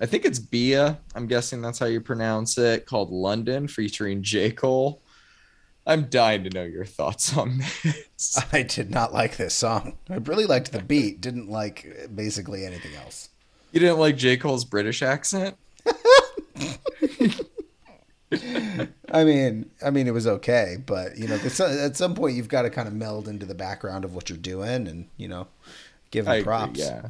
I think it's Bia. I'm guessing that's how you pronounce it. Called London, featuring J Cole. I'm dying to know your thoughts on this. I did not like this song. I really liked the beat. Didn't like basically anything else. You didn't like J Cole's British accent? I mean, I mean, it was okay, but you know, at some point you've got to kind of meld into the background of what you're doing, and you know, give them props. yeah.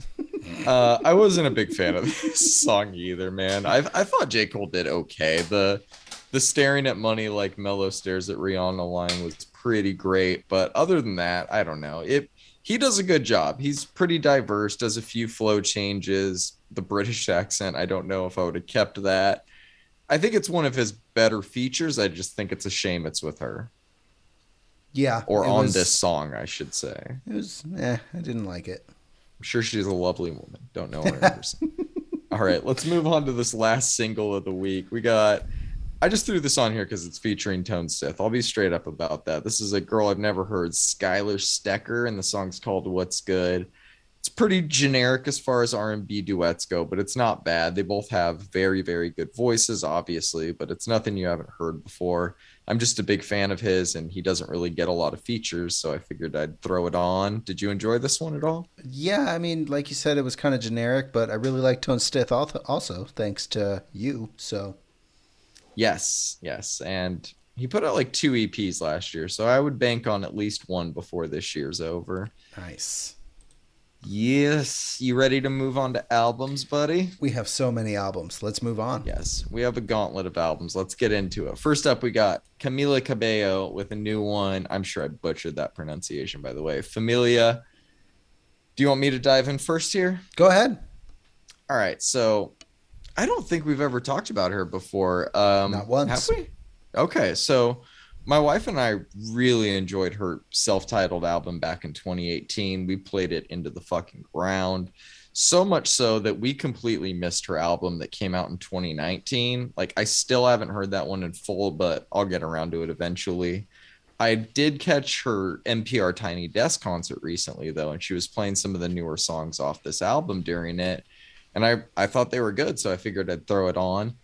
uh, I wasn't a big fan of this song either, man. I I thought J. Cole did okay. The the staring at money like Melo stares at Rihanna line was pretty great, but other than that, I don't know. It he does a good job. He's pretty diverse, does a few flow changes. The British accent, I don't know if I would have kept that. I think it's one of his better features. I just think it's a shame it's with her. Yeah. Or on was, this song, I should say. It was eh, I didn't like it. I'm sure she's a lovely woman. Don't know her in person. All right, let's move on to this last single of the week. We got. I just threw this on here because it's featuring Tone Stith. I'll be straight up about that. This is a girl I've never heard, Skylar Stecker, and the song's called "What's Good." It's pretty generic as far as R&B duets go, but it's not bad. They both have very, very good voices, obviously, but it's nothing you haven't heard before. I'm just a big fan of his, and he doesn't really get a lot of features, so I figured I'd throw it on. Did you enjoy this one at all? Yeah, I mean, like you said, it was kind of generic, but I really like Tone Stith also, thanks to you. So, yes, yes, and he put out like two EPs last year, so I would bank on at least one before this year's over. Nice. Yes. You ready to move on to albums, buddy? We have so many albums. Let's move on. Yes. We have a gauntlet of albums. Let's get into it. First up, we got Camila Cabello with a new one. I'm sure I butchered that pronunciation, by the way. Familia. Do you want me to dive in first here? Go ahead. All right. So I don't think we've ever talked about her before. Um, Not once. Have we? Okay. So my wife and I really enjoyed her self-titled album back in 2018. We played it into the fucking ground. So much so that we completely missed her album that came out in 2019. Like I still haven't heard that one in full, but I'll get around to it eventually. I did catch her NPR Tiny Desk concert recently though, and she was playing some of the newer songs off this album during it. And I, I thought they were good, so I figured I'd throw it on.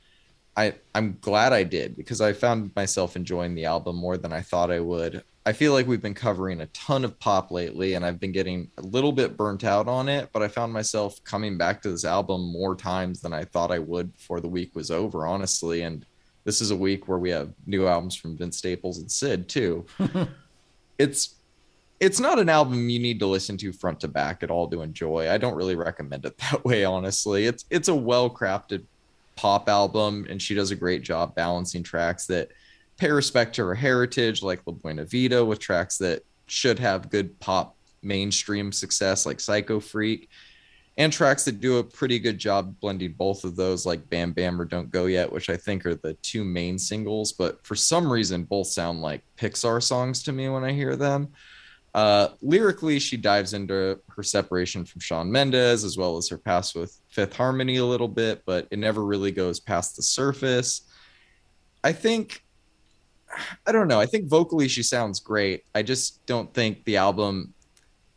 I I'm glad I did because I found myself enjoying the album more than I thought I would. I feel like we've been covering a ton of pop lately and I've been getting a little bit burnt out on it, but I found myself coming back to this album more times than I thought I would before the week was over, honestly. And this is a week where we have new albums from Vince Staples and Syd too. it's it's not an album you need to listen to front to back at all to enjoy. I don't really recommend it that way, honestly. It's it's a well crafted pop album, and she does a great job balancing tracks that pay respect to her heritage, like La Buena Vida, with tracks that should have good pop mainstream success, like Psycho Freak, and tracks that do a pretty good job blending both of those, like Bam Bam or Don't Go Yet, which I think are the two main singles. But for some reason, both sound like Pixar songs to me when I hear them. Uh, lyrically, she dives into her separation from Shawn Mendes as well as her past with Fifth Harmony a little bit, but it never really goes past the surface. I think, I don't know. I think vocally she sounds great. I just don't think the album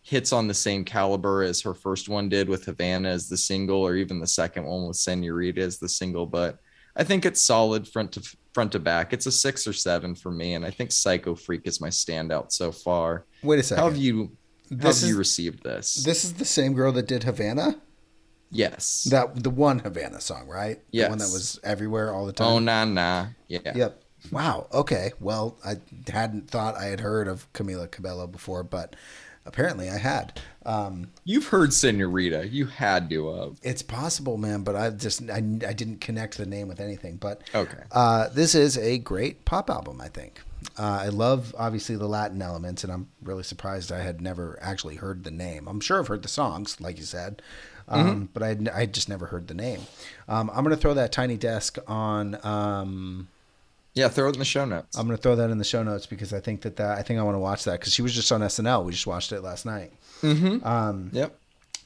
hits on the same caliber as her first one did with Havana as the single, or even the second one with Senorita as the single. But I think it's solid front to front to back. It's a six or seven for me, and I think Psycho Freak is my standout so far. Wait a second. How have you how This have you is- received this? This is the same girl that did Havana. Yes. That the one Havana song, right? The one that was everywhere all the time. oh time. nah nah. Yeah. Yep. Wow. Okay. Well, I hadn't thought I had heard of Camila Cabello before, but apparently I had. Um, You've heard Senorita. You had to have. it's possible, man, but I just I, I didn't connect the name with anything. But Okay. uh, this is a great pop album, I think. Uh, I love obviously the Latin elements, and I'm really surprised I had never actually heard the name. I'm sure I've heard the songs, like you said, um, but I I just never heard the name. Um, I'm gonna throw that tiny desk on. Um, Yeah, throw it in the show notes. I'm gonna throw that in the show notes because I think that, that I think I want to watch that because she was just on SNL. We just watched it last night. mm-hmm. Um, Yep.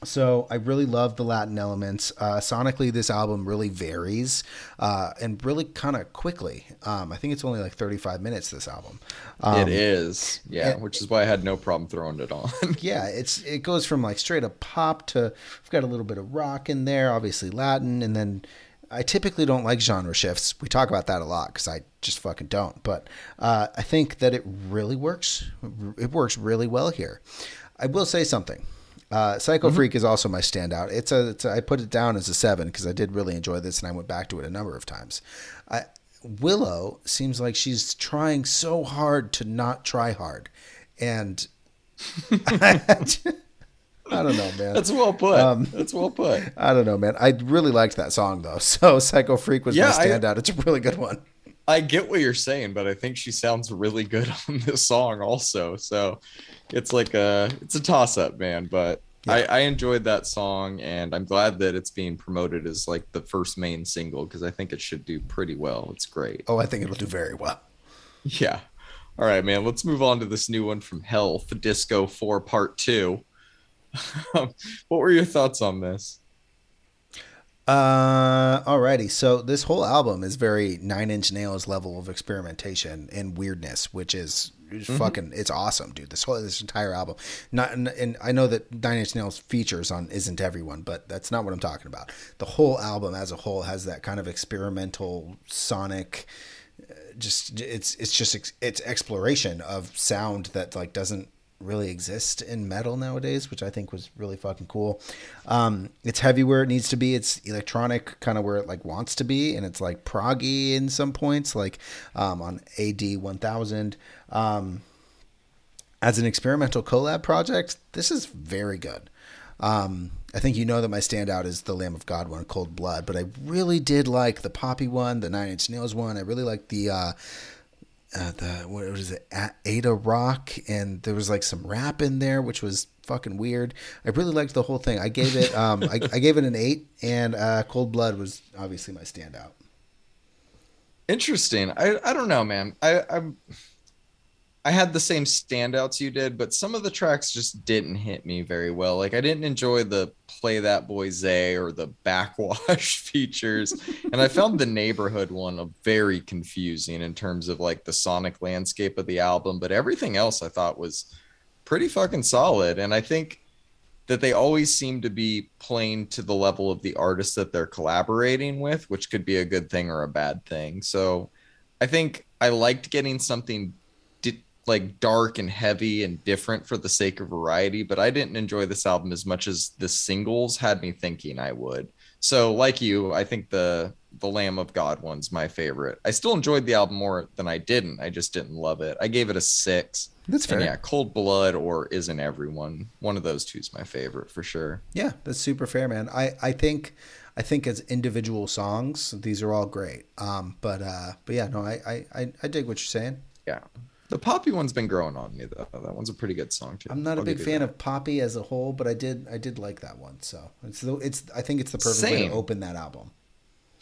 So I really love the Latin elements. Uh, sonically, this album really varies uh, and really kind of quickly. Um, I think it's only like 35 minutes. This album. Um, it is. Yeah, and- which is why I had no problem throwing it on. Yeah, it's it goes from like straight up pop to we've got a little bit of rock in there, obviously Latin, and then I typically don't like genre shifts. We talk about that a lot because I just fucking don't. But uh, I think that it really works. It works really well here. I will say something. Uh, Psycho Freak is also my standout. It's a, it's a I put it down as a seven because I did really enjoy this and I went back to it a number of times. I, Willow seems like she's trying so hard to not try hard, and I don't know, man. That's well put. Um, That's well put. I don't know, man. I really liked that song though. So Psycho Freak was Yeah, my I- standout. it's a really good one. I get what you're saying, but I think she sounds really good on this song also. So it's like a it's a toss up, man. But I, I enjoyed that song and I'm glad that it's being promoted as like the first main single because I think it should do pretty well. It's great. Oh, I think it'll do very well. Yeah. All right, man. Let's move on to this new one from Health, Disco 4 Part 2. what were your thoughts on this? Uh, alrighty. So this whole album is very Nine Inch Nails level of experimentation and weirdness, which is, is mm-hmm. fucking. It's awesome, dude. This whole this entire album. Not and, and I know that Nine Inch Nails features on isn't everyone, but that's not what I'm talking about. The whole album as a whole has that kind of experimental sonic uh, just it's it's just it's exploration of sound that like doesn't really exist in metal nowadays, which I think was really fucking cool. Um, it's heavy where it needs to be. It's electronic kind of where it like wants to be, and it's like proggy in some points, like um, on AD one thousand. Um, as an experimental collab project, this is very good. Um, I think you know that my standout is the Lamb of God one, Cold Blood, but I really did like the Poppy one, the Nine Inch Nails one. I really liked the uh, uh, the what was it, Ada Rook, and there was like some rap in there, which was fucking weird. I really liked the whole thing. I gave it um, I, I gave it an eight, and uh, Cold Blood was obviously my standout. Interesting. I I don't know, man. I I'm. I had the same standouts you did, but some of the tracks just didn't hit me very well. Like I didn't enjoy the play that boy Zay or the Backxwash features. And I found the neighborhood one very confusing in terms of like the sonic landscape of the album, but everything else I thought was pretty fucking solid. And I think that they always seem to be playing to the level of the artist that they're collaborating with, which could be a good thing or a bad thing. So I think I liked getting something like dark and heavy and different for the sake of variety, but I didn't enjoy this album as much as the singles had me thinking I would. So, like you, I think the the Lamb of God one's my favorite. I still enjoyed the album more than I didn't. I just didn't love it. I gave it a six. That's fair. And yeah, Cold Blood or Isn't Everyone. One of those two is my favorite for sure. Yeah, that's super fair, man. I I think I think as individual songs, these are all great. Um, but uh, but yeah, no, I I I dig what you're saying. Yeah. The Poppy one's been growing on me though. That one's a pretty good song too. I'm not a big fan of Poppy as a whole, but I did I did like that one. So it's it's I think it's the perfect Same. way to open that album.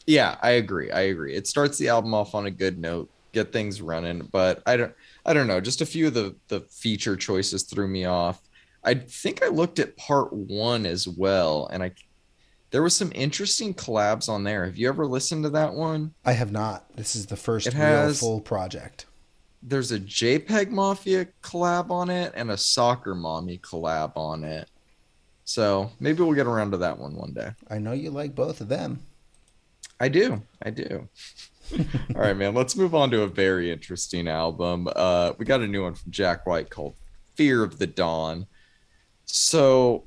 Yeah, I agree. I agree. It starts the album off on a good note, get things running, but I don't I don't know. Just a few of the the feature choices threw me off. I think I looked at part one as well, and I there was some interesting collabs on there. Have you ever listened to that one? I have not. This is the first it has, real full project there's a JPEG Mafia collab on it and a Soccer Mommy collab on it. So maybe we'll get around to that one one day. I know you like both of them. I do. I do. All right, man. Let's move on to a very interesting album. Uh, we got a new one from Jack White called Fear of the Dawn. So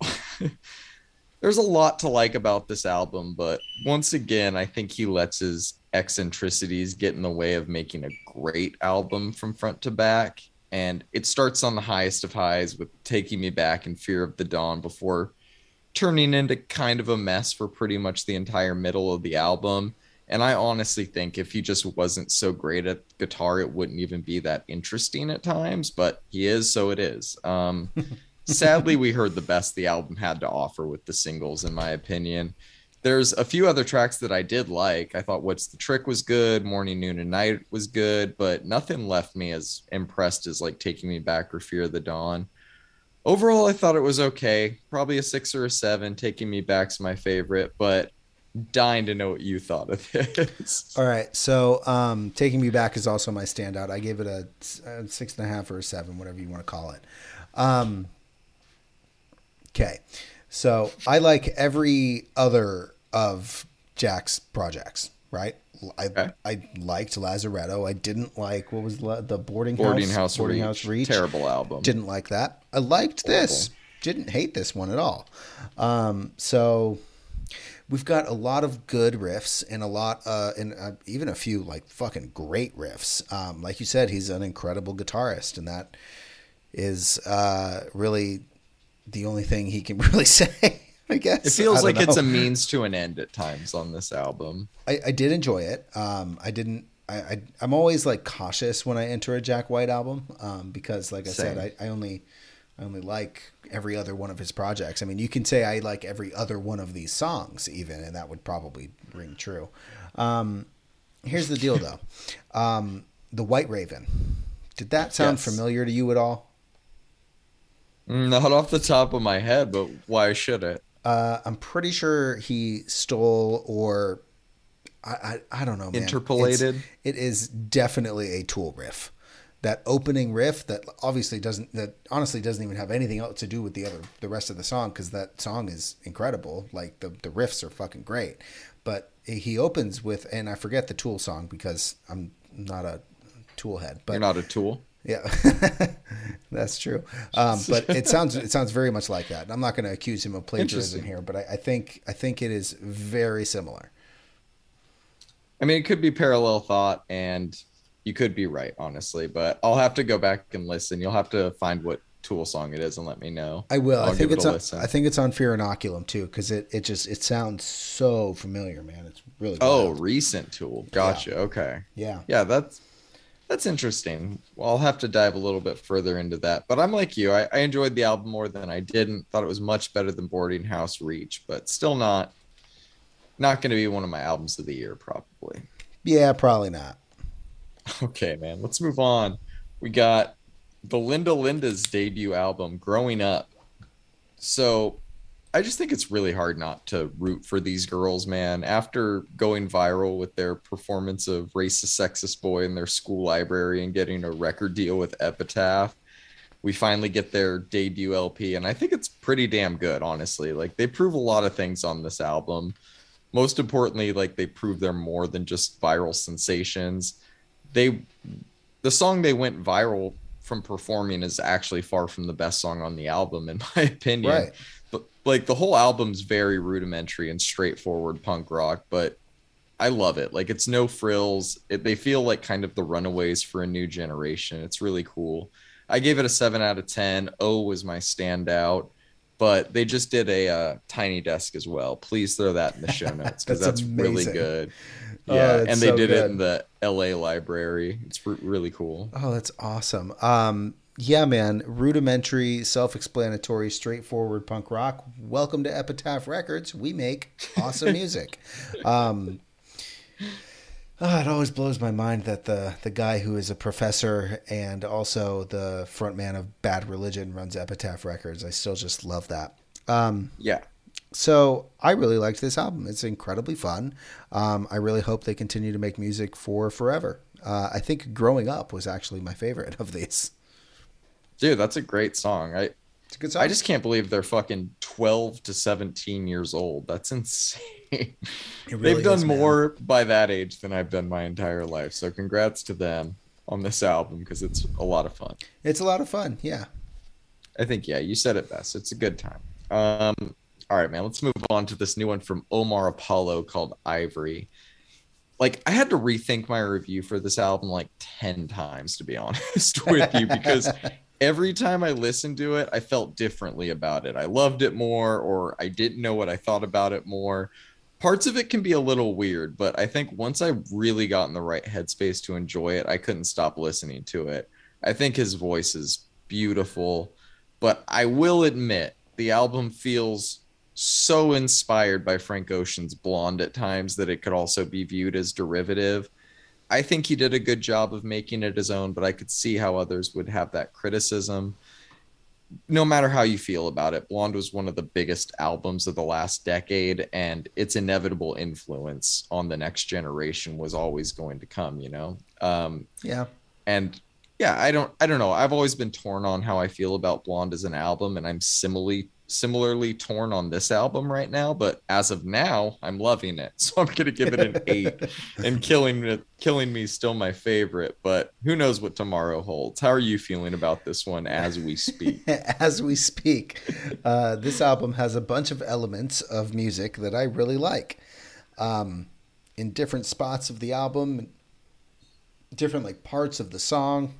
there's a lot to like about this album, but once again, I think he lets his eccentricities get in the way of making a great album from front to back. And it starts on the highest of highs with Taking Me Back and Fear of the Dawn before turning into kind of a mess for pretty much the entire middle of the album. And I honestly think if he just wasn't so great at guitar, it wouldn't even be that interesting at times, but he is, so it is. Um, sadly, we heard the best the album had to offer with the singles, in my opinion there's a few other tracks that I did like. I thought What's the Trick was good, Morning, Noon, and Night was good, but nothing left me as impressed as like Taking Me Back or Fear of the Dawn. Overall, I thought it was okay. Probably a six or a seven. Taking Me Back's my favorite, but dying to know what you thought of this. All right. So, um, Taking Me Back is also my standout. I gave it a, a six and a half or a seven, whatever you want to call it. Um, okay. So I like every other of Jack's projects, right? I okay. I liked Lazaretto. I didn't like what was the boarding boarding house, house boarding reach. house reach. Terrible album. Didn't like that. I liked Horrible. this. Didn't hate this one at all. Um, so we've got a lot of good riffs and a lot, uh, and uh, even a few like fucking great riffs. Um, like you said, he's an incredible guitarist, and that is uh, really the only thing he can really say. I guess it feels like know. it's a means to an end at times on this album. I, I did enjoy it. Um, I didn't. I, I am always like cautious when I enter a Jack White album um, because, like I Same. said, I, I only I only like every other one of his projects. I mean, you can say I like every other one of these songs, even, and that would probably ring true. Um, here's the deal, though. Um, the White Raven. Did that sound yes. familiar to you at all? Not off the top of my head, but why should it? Uh, I'm pretty sure he stole or I I, I don't know. Man. Interpolated. It's, it is definitely a Tool riff. That opening riff that obviously doesn't that honestly doesn't even have anything else to do with the other the rest of the song because that song is incredible. Like the the riffs are fucking great, but he opens with and I forget the Tool song because I'm not a tool head, but You're not a tool. Yeah, that's true. Um, but it sounds it sounds very much like that. I'm not going to accuse him of plagiarism here, but I, I think I think it is very similar. I mean, it could be parallel thought, and you could be right, honestly. But I'll have to go back and listen. You'll have to find what Tool song it is and let me know. I will. I'll I think it it's on, listen. I think it's on Fear Inoculum too, because it, it just it sounds so familiar, man. It's really Oh, recent Tool. Gotcha. Okay. yeah. Yeah, that's that's interesting. Well, I'll have to dive a little bit further into that. But I'm like you. I, I enjoyed the album more than I didn't. Thought it was much better than Boarding House Reach, but still not not going to be one of my albums of the year, probably. Yeah, probably not. Okay, man. Let's move on. We got the Linda Lindas' debut album, Growing Up. So I just think it's really hard not to root for these girls, man. After going viral with their performance of Racist Sexist Boy in their school library and getting a record deal with Epitaph, we finally get their debut LP. And I think it's pretty damn good, honestly. Like they prove a lot of things on this album. Most importantly, like they prove they're more than just viral sensations. They the song they went viral from performing is actually far from the best song on the album, in my opinion. Right. Like the whole album's very rudimentary and straightforward punk rock, but I love it. Like it's no frills. It, they feel like kind of the runaways for a new generation. It's really cool. I gave it a seven out of ten. O was my standout, but they just did a uh, tiny desk as well. Please throw that in the show notes because That's that's, really good. Oh, Yeah, that's and they so did it in the L.A. library. It's re- really cool. Oh, that's awesome. Um, yeah, man. Rudimentary, self-explanatory, straightforward punk rock. Welcome to Epitaph Records. We make awesome music. Um, ah, it always blows my mind that the the guy who is a professor and also the frontman of Bad Religion runs Epitaph Records. I still just love that. Um, Yeah, so I really liked this album. It's incredibly fun. Um, I really hope they continue to make music for forever. Uh, I think "Growing Up" was actually my favorite of these. Dude, that's a great song. I It's a good song. I just can't believe they're fucking 12 to 17 years old. That's insane. Really They've done is, more by that age than I've done my entire life. So congrats to them on this album because it's a lot of fun. It's a lot of fun. Yeah. I think, yeah, you said it best. It's a good time. Um, all right, man, let's move on to this new one from Omar Apollo called Ivory. Like, I had to rethink my review for this album like 10 times, to be honest with you, because every time I listened to it, I felt differently about it. I loved it more, or I didn't know what I thought about it more. Parts of it can be a little weird, but I think once I really got in the right headspace to enjoy it, I couldn't stop listening to it. I think his voice is beautiful, but I will admit the album feels so inspired by Frank Ocean's Blonde at times that it could also be viewed as derivative. I think he did a good job of making it his own, but I could see how others would have that criticism. No matter how you feel about it, Blonde was one of the biggest albums of the last decade, and its inevitable influence on the next generation was always going to come, you know? Um, Yeah. and yeah i don't i don't know i've always been torn on how i feel about blonde as an album and i'm similarly similarly torn on this album right now but as of now i'm loving it. So i'm gonna give it an eight and killing it killing me still my favorite but who knows what tomorrow holds. How are you feeling about this one as we speak? As we speak, uh, this album has a bunch of elements of music that I really like. Um, in different spots of the album, different like parts of the song,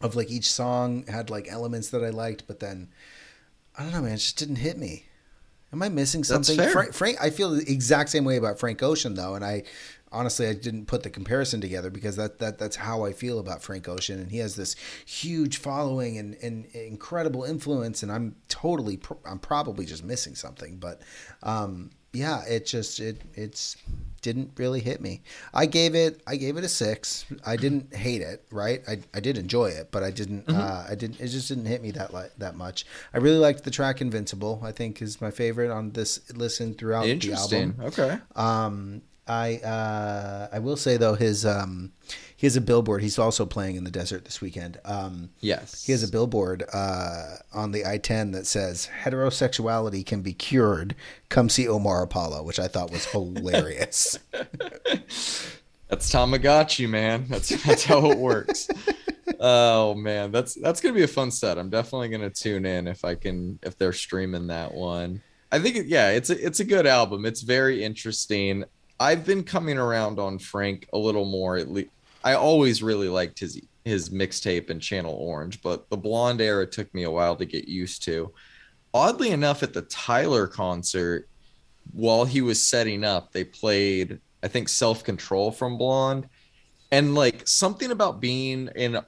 of like each song had like elements that I liked, but then I don't know, man, it just didn't hit me. Am I missing That's something? fair. Frank, Frank, I feel the exact same way about Frank Ocean though, and I honestly I didn't put the comparison together because that that that's how I feel about Frank Ocean, and he has this huge following and, and incredible influence, and I'm totally I'm probably just missing something, but um, yeah, it just it it's didn't really hit me. I gave it I gave it a six. I didn't hate it, right? I, I did enjoy it, but I didn't Mm-hmm. uh, I didn't it just didn't hit me that li- that much. I really liked the track Invincible. I think is my favorite on this listen throughout the interesting album. okay Um, I uh, I will say though his um, he has a billboard. He's also playing in the desert this weekend. Um, yes he has a billboard uh, on the I-10 that says "Heterosexuality can be cured. Come see Omar Apollo," which I thought was hilarious. That's Tamagotchi, man. That's that's how it works. oh man, that's that's gonna be a fun set. I'm definitely gonna tune in if I can if they're streaming that one. I think yeah, it's a it's a good album. It's very interesting. I've been coming around on Frank a little more. At least I always really liked his his mixtape and Channel Orange, but the Blonde era took me a while to get used to. Oddly enough, at the Tyler concert, while he was setting up, they played I think Self Control from Blonde, and like something about being in a,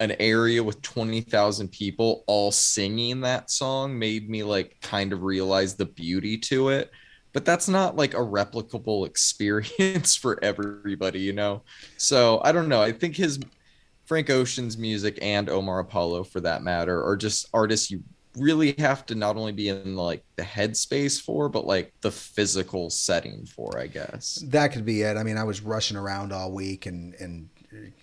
an area with 20,000 people all singing that song made me like kind of realize the beauty to it but that's not like a replicable experience for everybody you know? So i don't know i think his frank ocean's music and omar apollo for that matter are just artists you really have to not only be in like the headspace for but like the physical setting for i guess. That could be it. I mean i was rushing around all week and and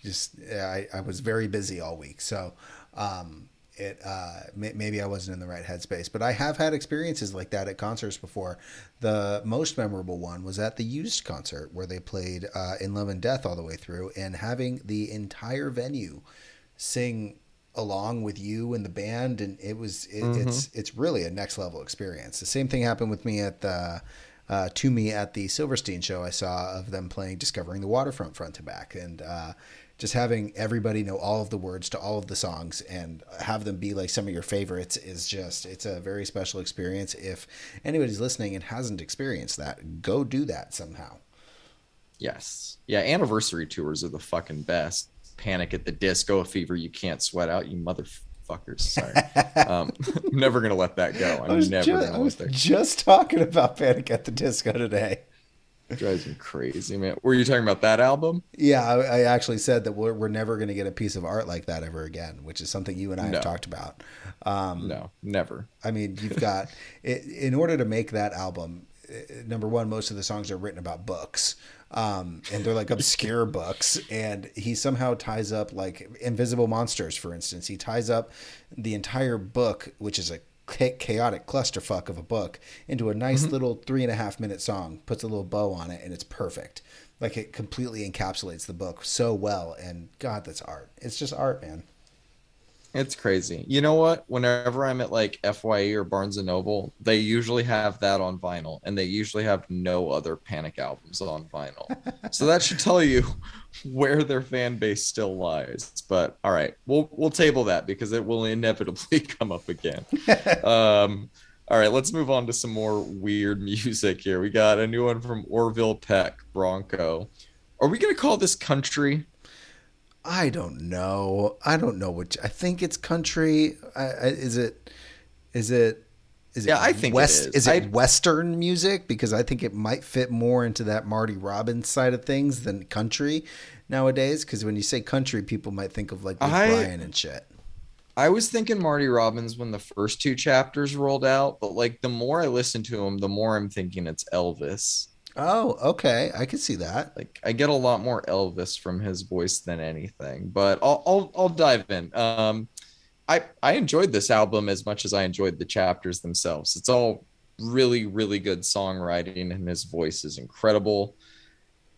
just I, I was very busy all week, so um, it uh, may, maybe I wasn't in the right headspace. But I have had experiences like that at concerts before. The most memorable one was at the Used concert where they played uh, "In Love and Death" all the way through, and having the entire venue sing along with you and the band and it was it, mm-hmm. it's it's really a next level experience the same thing happened with me at the uh, to me at the Silverstein show I saw of them playing Discovering the Waterfront front to back. And uh, just having everybody know all of the words to all of the songs and have them be like some of your favorites is just, it's a very special experience. If anybody's listening and hasn't experienced that, go do that somehow. Yes. Yeah. Anniversary tours are the fucking best. Panic at the Disco, a fever you can't sweat out, you motherfucker fuckers. Sorry. um, I'm never gonna let that go. I'm never just, gonna let that. Just talking about Panic at the Disco today. Drives me crazy, man. Were you talking about that album? Yeah, I, I actually said that we're, we're never going to get a piece of art like that ever again, which is something you and I no. have talked about. Um, no, never. I mean, you've got it, in order to make that album. Eh, number one, most of the songs are written about books um, and they're like obscure books. And he somehow ties up like Invisible Monsters, for instance. He ties up the entire book, which is a chaotic clusterfuck of a book, into a nice mm-hmm. little three and a half minute song. Puts a little bow on it, and it's perfect. Like it completely encapsulates the book so well. And God, that's art. It's just art, man. It's crazy. You know what? Whenever I'm at like FYE or Barnes and Noble, they usually have that on vinyl, and they usually have no other Panic albums on vinyl. so that should tell you where their fan base still lies. But all right, we'll we'll table that because it will inevitably come up again. um, all right, let's move on to some more weird music here. We got a new one from Orville Peck, Bronco. Are we gonna call this country? I don't know. I don't know which. I think it's country. I, I, is it? Is it? Is it yeah, I think West. It is, is it I, Western music? Because I think it might fit more into that Marty Robbins side of things than country nowadays. Because when you say country, people might think of like Luke Bryan and shit. I was thinking Marty Robbins when the first two chapters rolled out, but like the more I listen to him, the more I'm thinking it's Elvis. Oh, okay. I could see that. Like I get a lot more Elvis from his voice than anything, but I'll I'll, I'll dive in. Um, I I enjoyed this album as much as I enjoyed the chapters themselves. It's all really really good songwriting, and his voice is incredible.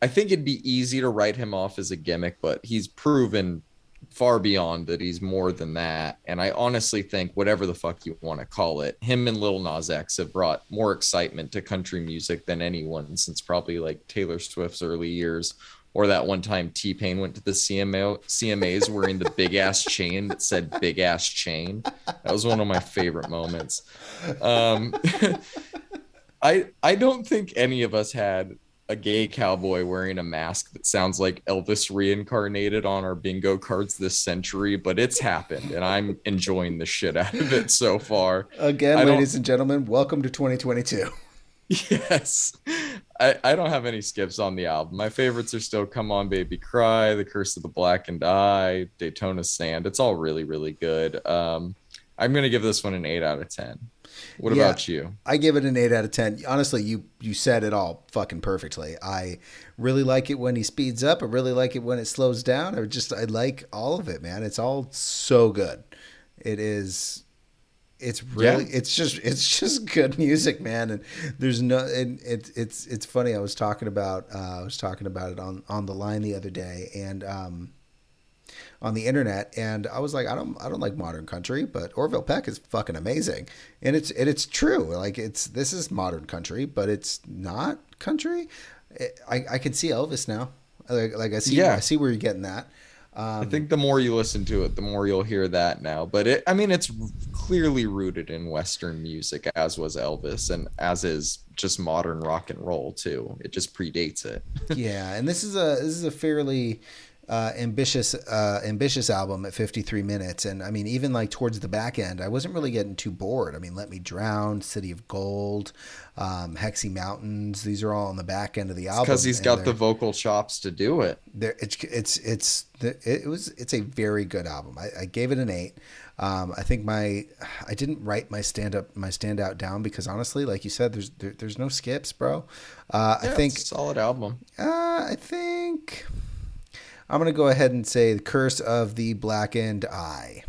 I think it'd be easy to write him off as a gimmick, but he's proven far beyond that he's more than that. And I honestly think whatever the fuck you want to call it, him and Lil Nas X have brought more excitement to country music than anyone since probably like Taylor Swift's early years. Or that one time T Pain went to the CMA, CMAs wearing the big ass chain that said big ass chain. That was one of my favorite moments. Um, I I don't think any of us had a gay cowboy wearing a mask that sounds like Elvis reincarnated on our bingo cards this century, but it's happened and I'm enjoying the shit out of it so far. Again, ladies and gentlemen, welcome to 2022. Yes. I, I don't have any skips on the album. My favorites are still Come On Baby Cry, The Curse of the Blackened Eye, Daytona Sand. It's all really, really good. Um, I'm going to give this one an 8 out of 10. What yeah, about you? I give it an eight out of ten. Honestly, you you said it all fucking perfectly. I really like it when he speeds up. I really like it when it slows down. I just I like all of it, man. It's all so good. It is. It's really yeah. it's just it's just good music, man. And there's no and it's it's it's funny. I was talking about uh, I was talking about it on on the line the other day, and um, on the internet, and I was like, I don't I don't like modern country, but Orville Peck is fucking amazing, and it's and it's true. Like it's this is modern country, but it's not country. I I can see Elvis now. Like, like I see yeah. I see where you're getting that. Um, I think the more you listen to it, the more you'll hear that now. But it, I mean, it's clearly rooted in Western music, as was Elvis, and as is just modern rock and roll too. It just predates it. yeah, and this is a this is a fairly uh, ambitious uh, ambitious album at 53 minutes. And i mean even like towards the back end i wasn't really getting too bored. I mean let me drown city of gold um, Hexie Mountains these are all on the back end of the album. because he's got the vocal chops to do it. There it's it's it's it was it's a very good album. I, I gave it an eight. Um, I think my I didn't write my stand up my standout down because honestly, like you said, there's there, there's no skips, bro. Uh, yeah, I think solid album. Uh, I think I'm going to go ahead and say the curse of the blackened eye.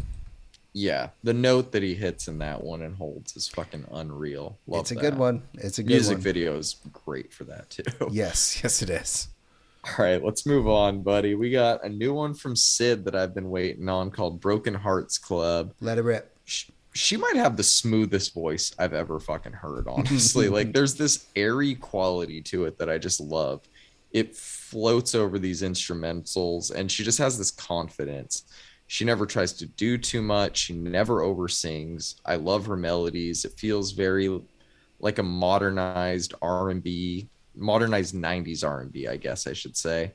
Yeah, the note that he hits in that one and holds is fucking unreal. Love it's a that. good one. It's a good music one. video is great for that too. Yes, yes, it is. All right, let's move on, buddy. We got a new one from Syd that I've been waiting on called Broken Hearts Club. Let it rip. She, she might have the smoothest voice I've ever fucking heard, honestly. like there's this airy quality to it that I just love it floats over these instrumentals and she just has this confidence. She never tries to do too much. She never oversings. I love her melodies. It feels very like a modernized r&b modernized 90s r&b i guess i should say.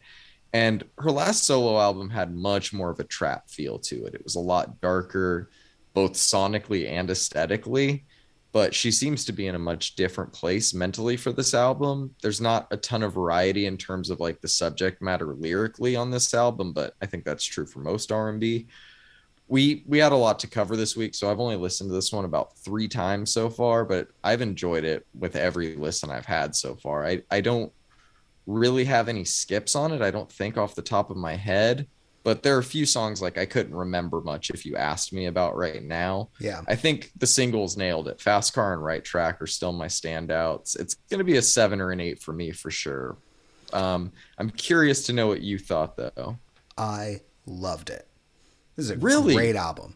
And her last solo album had much more of a trap feel to it. It was a lot darker both sonically and aesthetically but she seems to be in a much different place mentally for this album. There's not a ton of variety in terms of like the subject matter lyrically on this album, but I think that's true for most R&B. We we had a lot to cover this week, so I've only listened to this one about 3 times so far, but I've enjoyed it with every listen I've had so far. I I don't really have any skips on it. I don't think off the top of my head but there are a few songs like I couldn't remember much if you asked me about right now. Yeah. I think the singles nailed it. Fast Car and Right Track are still my standouts. It's going to be a seven or an eight for me for sure. Um, I'm curious to know what you thought though. I loved it. This is a really? great album.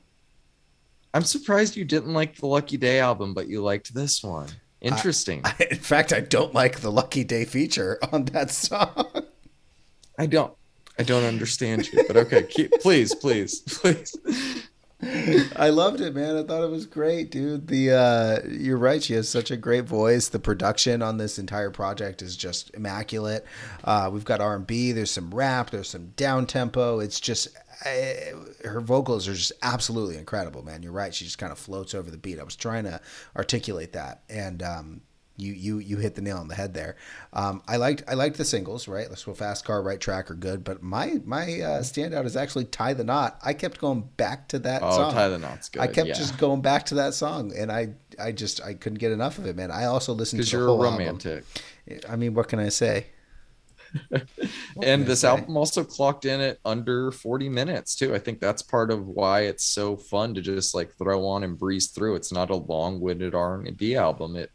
I'm surprised you didn't like the Lucky Daye album, but you liked this one. Interesting. I, I, in fact, I don't like the Lucky Daye feature on that song. I don't. I don't understand you, but okay, keep, please, please, please. I loved it, man. I thought it was great, dude. The uh, you're right. She has such a great voice. The production on this entire project is just immaculate. Uh, we've got R and B. There's some rap. There's some down tempo. It's just I, her vocals are just absolutely incredible, man. You're right. She just kind of floats over the beat. I was trying to articulate that, and um, you you you hit the nail on the head there. Um, I liked I liked the singles, right? So fast car, right track are good, but my my uh, standout is actually tie the knot. I kept going back to that oh, song. tie the knot's good. I kept yeah. just going back to that song, and I I just I couldn't get enough of it, man. I also listened to the you're a romantic. Album. I mean, what can I say? and this album also clocked in at under 40 minutes too. I think that's part of why it's so fun to just like throw on and breeze through. It's not a long-winded R&B album. It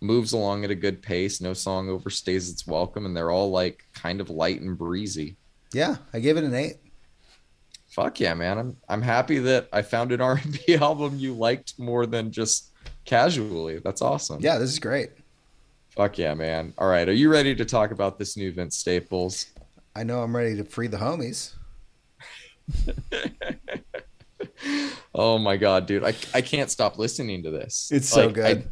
moves along at a good pace. No song overstays its welcome, and they're all like kind of light and breezy. Yeah, I gave it an eight. Fuck yeah, man! I'm I'm happy that I found an R&B album you liked more than just casually. That's awesome. Yeah, this is great. Fuck yeah, man! All right, are you ready to talk about this new Vince Staples? I know I'm ready to free the homies. oh my god, dude! I I can't stop listening to this. It's so good. I,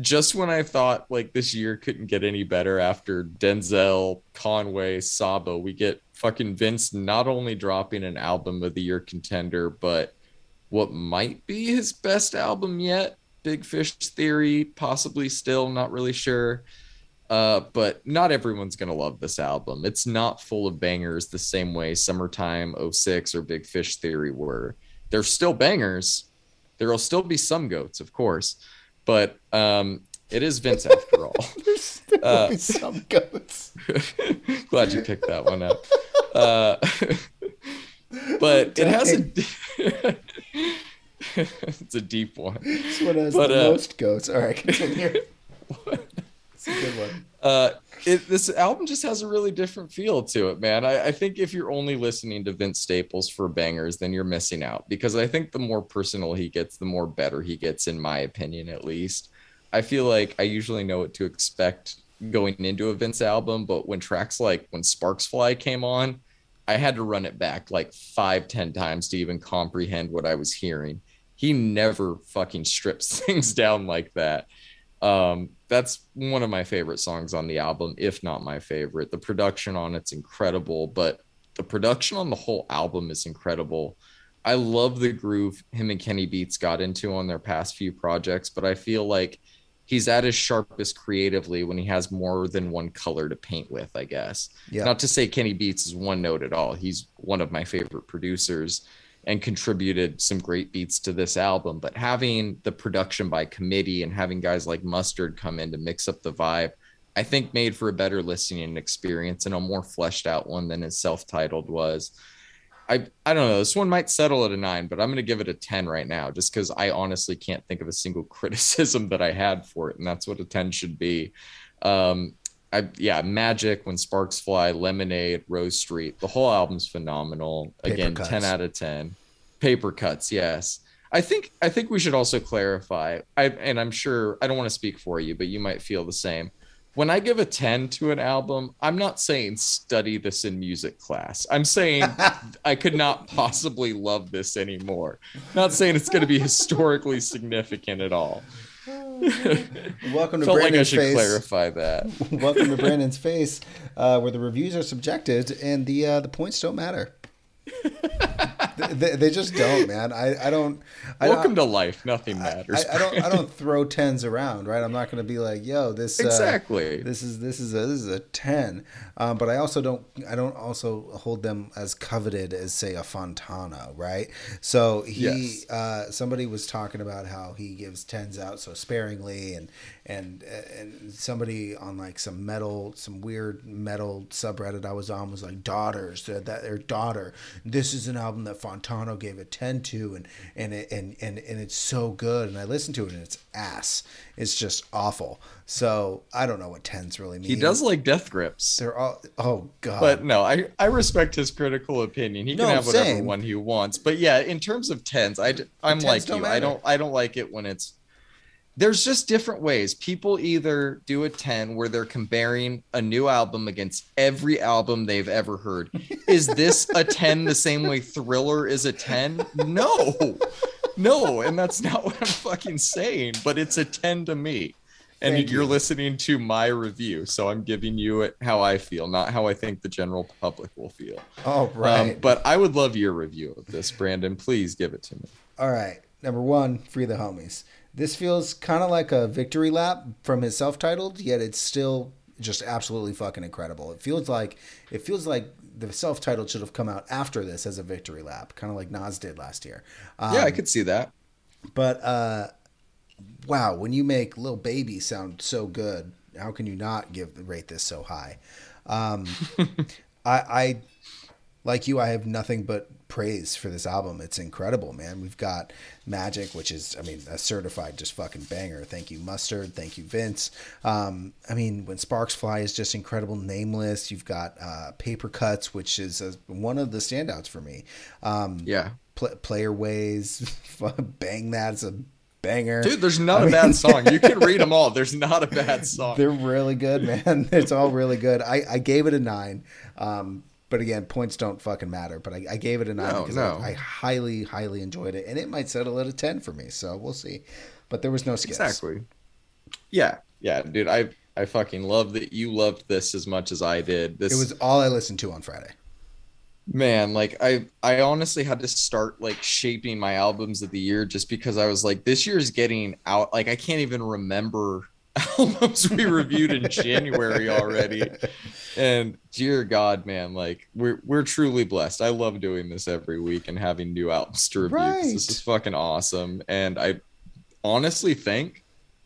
just when I thought like this year couldn't get any better after Denzel, Conway, Saba, we get fucking Vince not only dropping an album of the year contender, but what might be his best album yet. Big Fish Theory, possibly still, not really sure. Uh, but not everyone's gonna love this album. It's not full of bangers the same way Summertime 06 or Big Fish Theory were. They're still bangers. There'll still be some goats, of course but um, it is Vince after all. There's uh, be some goats. glad you picked that one up. Uh, but it has a it's a deep one. This one has but, the uh, most goats. All right, continue. It's a good one. Uh, it, this album just has a really different feel to it, man. I, I, think if you're only listening to Vince Staples for bangers, then you're missing out because I think the more personal he gets, the more better he gets, in my opinion, at least. I feel like I usually know what to expect going into a Vince album, but when tracks like when Sparks Fly came on, I had to run it back like five, ten times to even comprehend what I was hearing. He never fucking strips things down like that. Um, that's one of my favorite songs on the album, if not my favorite. The production on it's incredible, but the production on the whole album is incredible. I love the groove him and Kenny Beats got into on their past few projects, but I feel like he's at his sharpest creatively when he has more than one color to paint with, I guess. Yeah. Not to say Kenny Beats is one note at all. He's one of my favorite producers and contributed some great beats to this album. But having the production by committee and having guys like Mustard come in to mix up the vibe, I think made for a better listening experience and a more fleshed out one than his self titled was. I, I don't know. This one might settle at a nine, but I'm going to give it a 10 right now just because I honestly can't think of a single criticism that I had for it. And that's what a 10 should be. Um, I, yeah, Magic, When Sparks Fly, Lemonade, Rose Street. The whole album's phenomenal. Paper Again, cuts. 10 out of 10. Paper cuts, yes. I think I think we should also clarify. I and I'm sure I don't want to speak for you, but you might feel the same. When I give a 10 to an album, I'm not saying study this in music class. I'm saying I could not possibly love this anymore. Not saying it's going to be historically significant at all. Welcome to Felt Brandon's like I should face. clarify that. Welcome to Brandon's face, uh, where the reviews are subjective and the uh, the points don't matter. they, they, just don't, man. I, I don't. I Welcome don't, to life. Nothing matters. I, I, don't. I don't throw tens around, right? I'm not going to be like, yo, this uh, exactly. Uh, this is this is a this is a ten. Um, but I also don't. I don't also hold them as coveted as say a Fantano, right? So he, yes. uh, somebody was talking about how he gives tens out so sparingly, and and and somebody on like some metal, some weird metal subreddit I was on was like daughters that their daughter. This is an album that Fantano gave a ten to, and and it, and and and it's so good. And I listened to it, and it's ass. It's just awful. So I don't know what tens really mean. He does like death grips. They're all oh god. But no, I I respect his critical opinion. He can have whatever same. one he wants. But yeah, in terms of tens, I I'm like you. Matter. I don't I don't like it when it's there's just different ways. People either do a 10 where they're comparing a new album against every album they've ever heard. is this a 10 the same way Thriller is a 10? No. No, and that's not what I'm fucking saying, but it's a 10 to me. And Thank you're you. listening to my review, so I'm giving you it how I feel, not how I think the general public will feel. Oh, right. Um, but I would love your review of this, Brandon. Please give it to me. All right. Number one, free the homies. This feels kind of like a victory lap from his self-titled, yet it's still just absolutely fucking incredible. It feels like it feels like the self-titled should have come out after this as a victory lap, kind of like Nas did last year. Um, yeah, I could see that. But uh, wow, when you make Lil Baby sound so good, how can you not give rate this so high? Um, I, I like you. I have nothing but praise for this album. It's incredible, man. We've got Magic, which is, I mean, a certified just fucking banger. Thank you, Mustard. Thank you, Vince. Um, I mean, when Sparks Fly is just incredible. Nameless. You've got uh, Paper Cuts, which is a, one of the standouts for me. Um, yeah. Pl- player Ways, Bang That's a banger. Dude, there's not I a mean, bad song. You can read them all. There's not a bad song. They're really good, man. It's all really good. I, I gave it a nine. Um, but again, points don't fucking matter. But I, I gave it a nine no, because no. I, I, highly, highly enjoyed it, and it might settle at a ten for me. So we'll see. But there was no skips. Exactly. Yeah, yeah, dude. I I fucking love that you loved this as much as I did. This it was all I listened to on Friday. Man, like I I honestly had to start like shaping my albums of the year just because I was like this year is getting out like I can't even remember albums we reviewed in January already. And dear God, man, like we're we're truly blessed. I love doing this every week and having new albums to review. Right. This is fucking awesome. And I honestly think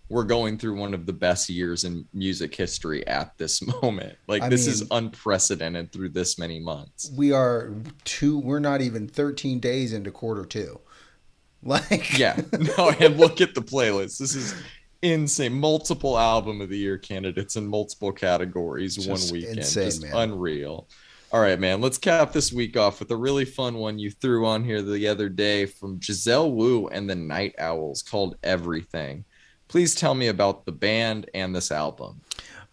we're going through one of the best years in music history at this moment. Like I this mean, is unprecedented through this many months. We are two we're not even 13 days into quarter two Like, yeah, no, and look at the playlist. This is insane. Multiple album of the year candidates in multiple categories Just one weekend. insane, Just man. unreal. All right, man. Let's cap this week off with a really fun one you threw on here the other day from Giselle Woo and the Night Owls called Everything. Please tell me about the band and this album.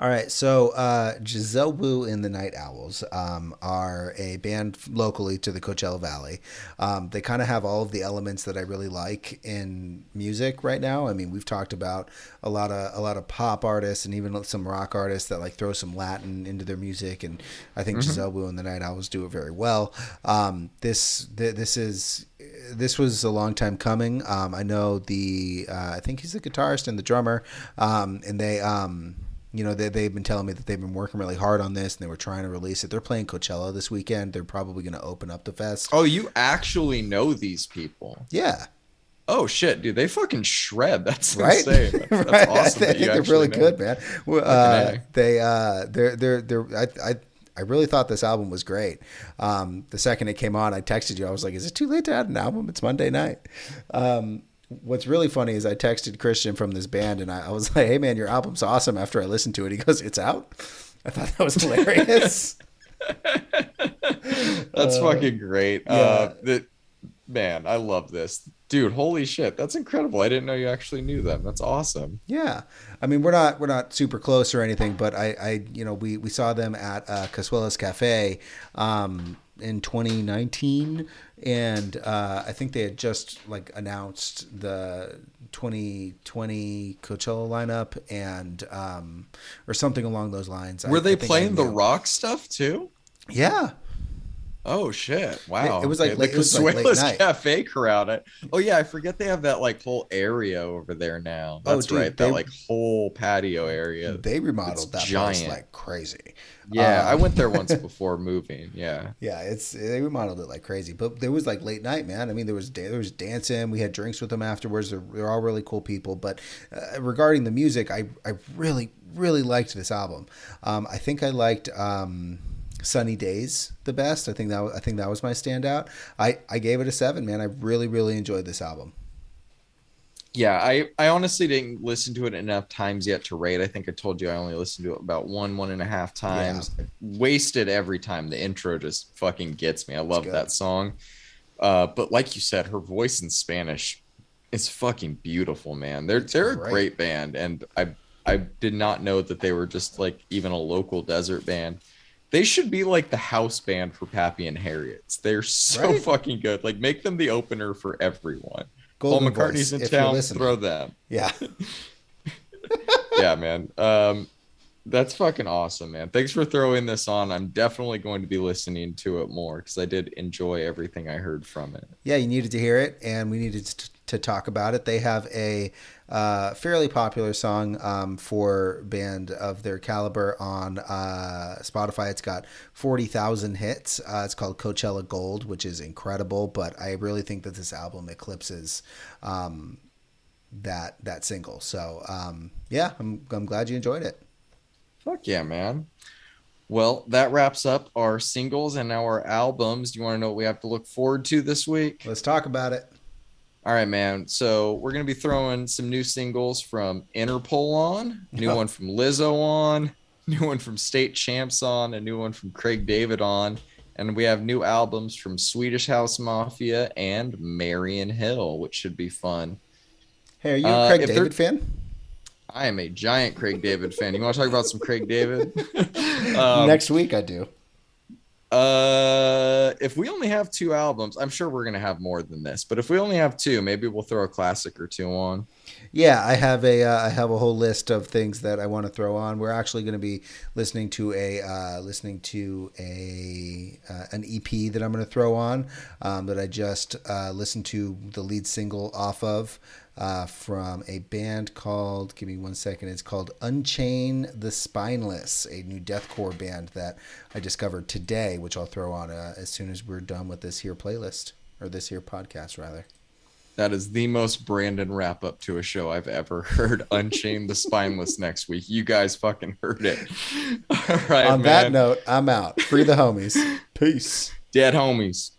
All right, so uh, Giselle Woo and the Night Owls um, are a band locally to the Coachella Valley. Um, they kind of have all of the elements that I really like in music right now. I mean, we've talked about a lot of a lot of pop artists and even some rock artists that like throw some Latin into their music, and I think Giselle Woo and the Night Owls do it very well. Um, this th- this is this was a long time coming. Um, I know the uh, I think he's the guitarist and the drummer, um, and they um, you know they they've been telling me that they've been working really hard on this and they were trying to release it. They're playing Coachella this weekend. They're probably going to open up the fest. Oh, you actually know these people. Yeah, Oh shit, dude, they fucking shred. That's right. insane. That's, that's awesome. I think they're really know. good, man. Well, Uh, they uh, they're they're they're I. I I really thought this album was great. Um, the second it came on, I texted you. I was like, "Is it too late to add an album? It's Monday night." Um, what's really funny is I texted Christian from this band, and I, I was like, "Hey, man, your album's awesome." After I listened to it, he goes, "It's out." I thought that was hilarious. That's Uh, fucking great. yeah. Uh, the, man, I love this, dude. Holy shit, that's incredible. I didn't know you actually knew them. That's awesome. Yeah, I mean we're not we're not super close or anything, but I, I you know we, we saw them at uh, Casuelas Cafe um, in 2019, and uh, I think they had just like announced the 2020 Coachella lineup and um, or something along those lines. Were I they I playing the rock stuff too? Yeah, Oh shit! Wow, It- it was like Okay, the it like Consuelos. Cafe crowd. I- Oh yeah, I forget they have that like whole area over there now. Oh, That's dude, right, they- that like whole patio area. they remodeled It's that place giant. like crazy. Yeah, Uh, I went there once before moving. Yeah. Yeah, it's they remodeled it like crazy, but there was like late night, man. I mean, there was there was dancing. We had drinks with them afterwards. They're, they're all really cool people. But uh, regarding the music, I I really really liked this album. Um, I think I liked um, "Sunny Days" the best. I think that I think that was my standout. I I gave it a seven, man. I really really enjoyed this album. Yeah, I, I honestly didn't listen to it enough times yet to rate. I think I told you I only listened to it about one, one and a half times. Wasted every time. The intro just fucking gets me. I love that song. Uh, but like you said, her voice in Spanish is fucking beautiful, man. They're they're great. a great band, and I I did not know that they were just like even a local desert band. They should be like the house band for Pappy and Harriet's. They're so Right. fucking good. Like make them the opener for everyone. Golden Paul McCartney's Voice, in town. Throw them. Yeah, Yeah, man. Um, that's fucking awesome, man. Thanks for throwing this on. I'm definitely going to be listening to it more because I did enjoy everything I heard from it. yeah. You needed to hear it, and we needed to, to talk about it. They have a uh, fairly popular song um, for band of their caliber on uh, Spotify. It's got forty thousand hits. Uh, it's called Coachella Gold, which is incredible. But I really think that this album eclipses um, that that single. So um, yeah, I'm I'm glad you enjoyed it. Fuck yeah, man. Well, that wraps up our singles and now our albums. Do you want to know what we have to look forward to this week? Let's talk about it. All right, man. So we're gonna be throwing some new singles from Interpol on, new Oh. one from Lizzo on, new one from State Champs on, a new one from Craig David on, and we have new albums from Swedish House Mafia and Marian Hill, which should be fun. Hey, are you a Uh, Craig David fan? I am a giant Craig David fan. You want to talk about some Craig David? um, Next week, I do. Uh, if we only have two albums, I'm sure we're gonna have more than this. But if we only have two, maybe we'll throw a classic or two on. Yeah, I have a uh, I have a whole list of things that I want to throw on. We're actually going to be listening to a uh, listening to a uh, an EP that I'm going to throw on um, that I just uh, listened to the lead single off of uh, from a band called give me one second. It's called Unchain the Spineless, a new deathcore band that I discovered today, which I'll throw on uh, as soon as we're done with this here playlist or this here podcast rather. That is the most Brandon wrap up to a show I've ever heard. Unchain the Spineless next week. You guys fucking heard it. All right, on man. that note, I'm out. Free the homies. Peace. Dead homies.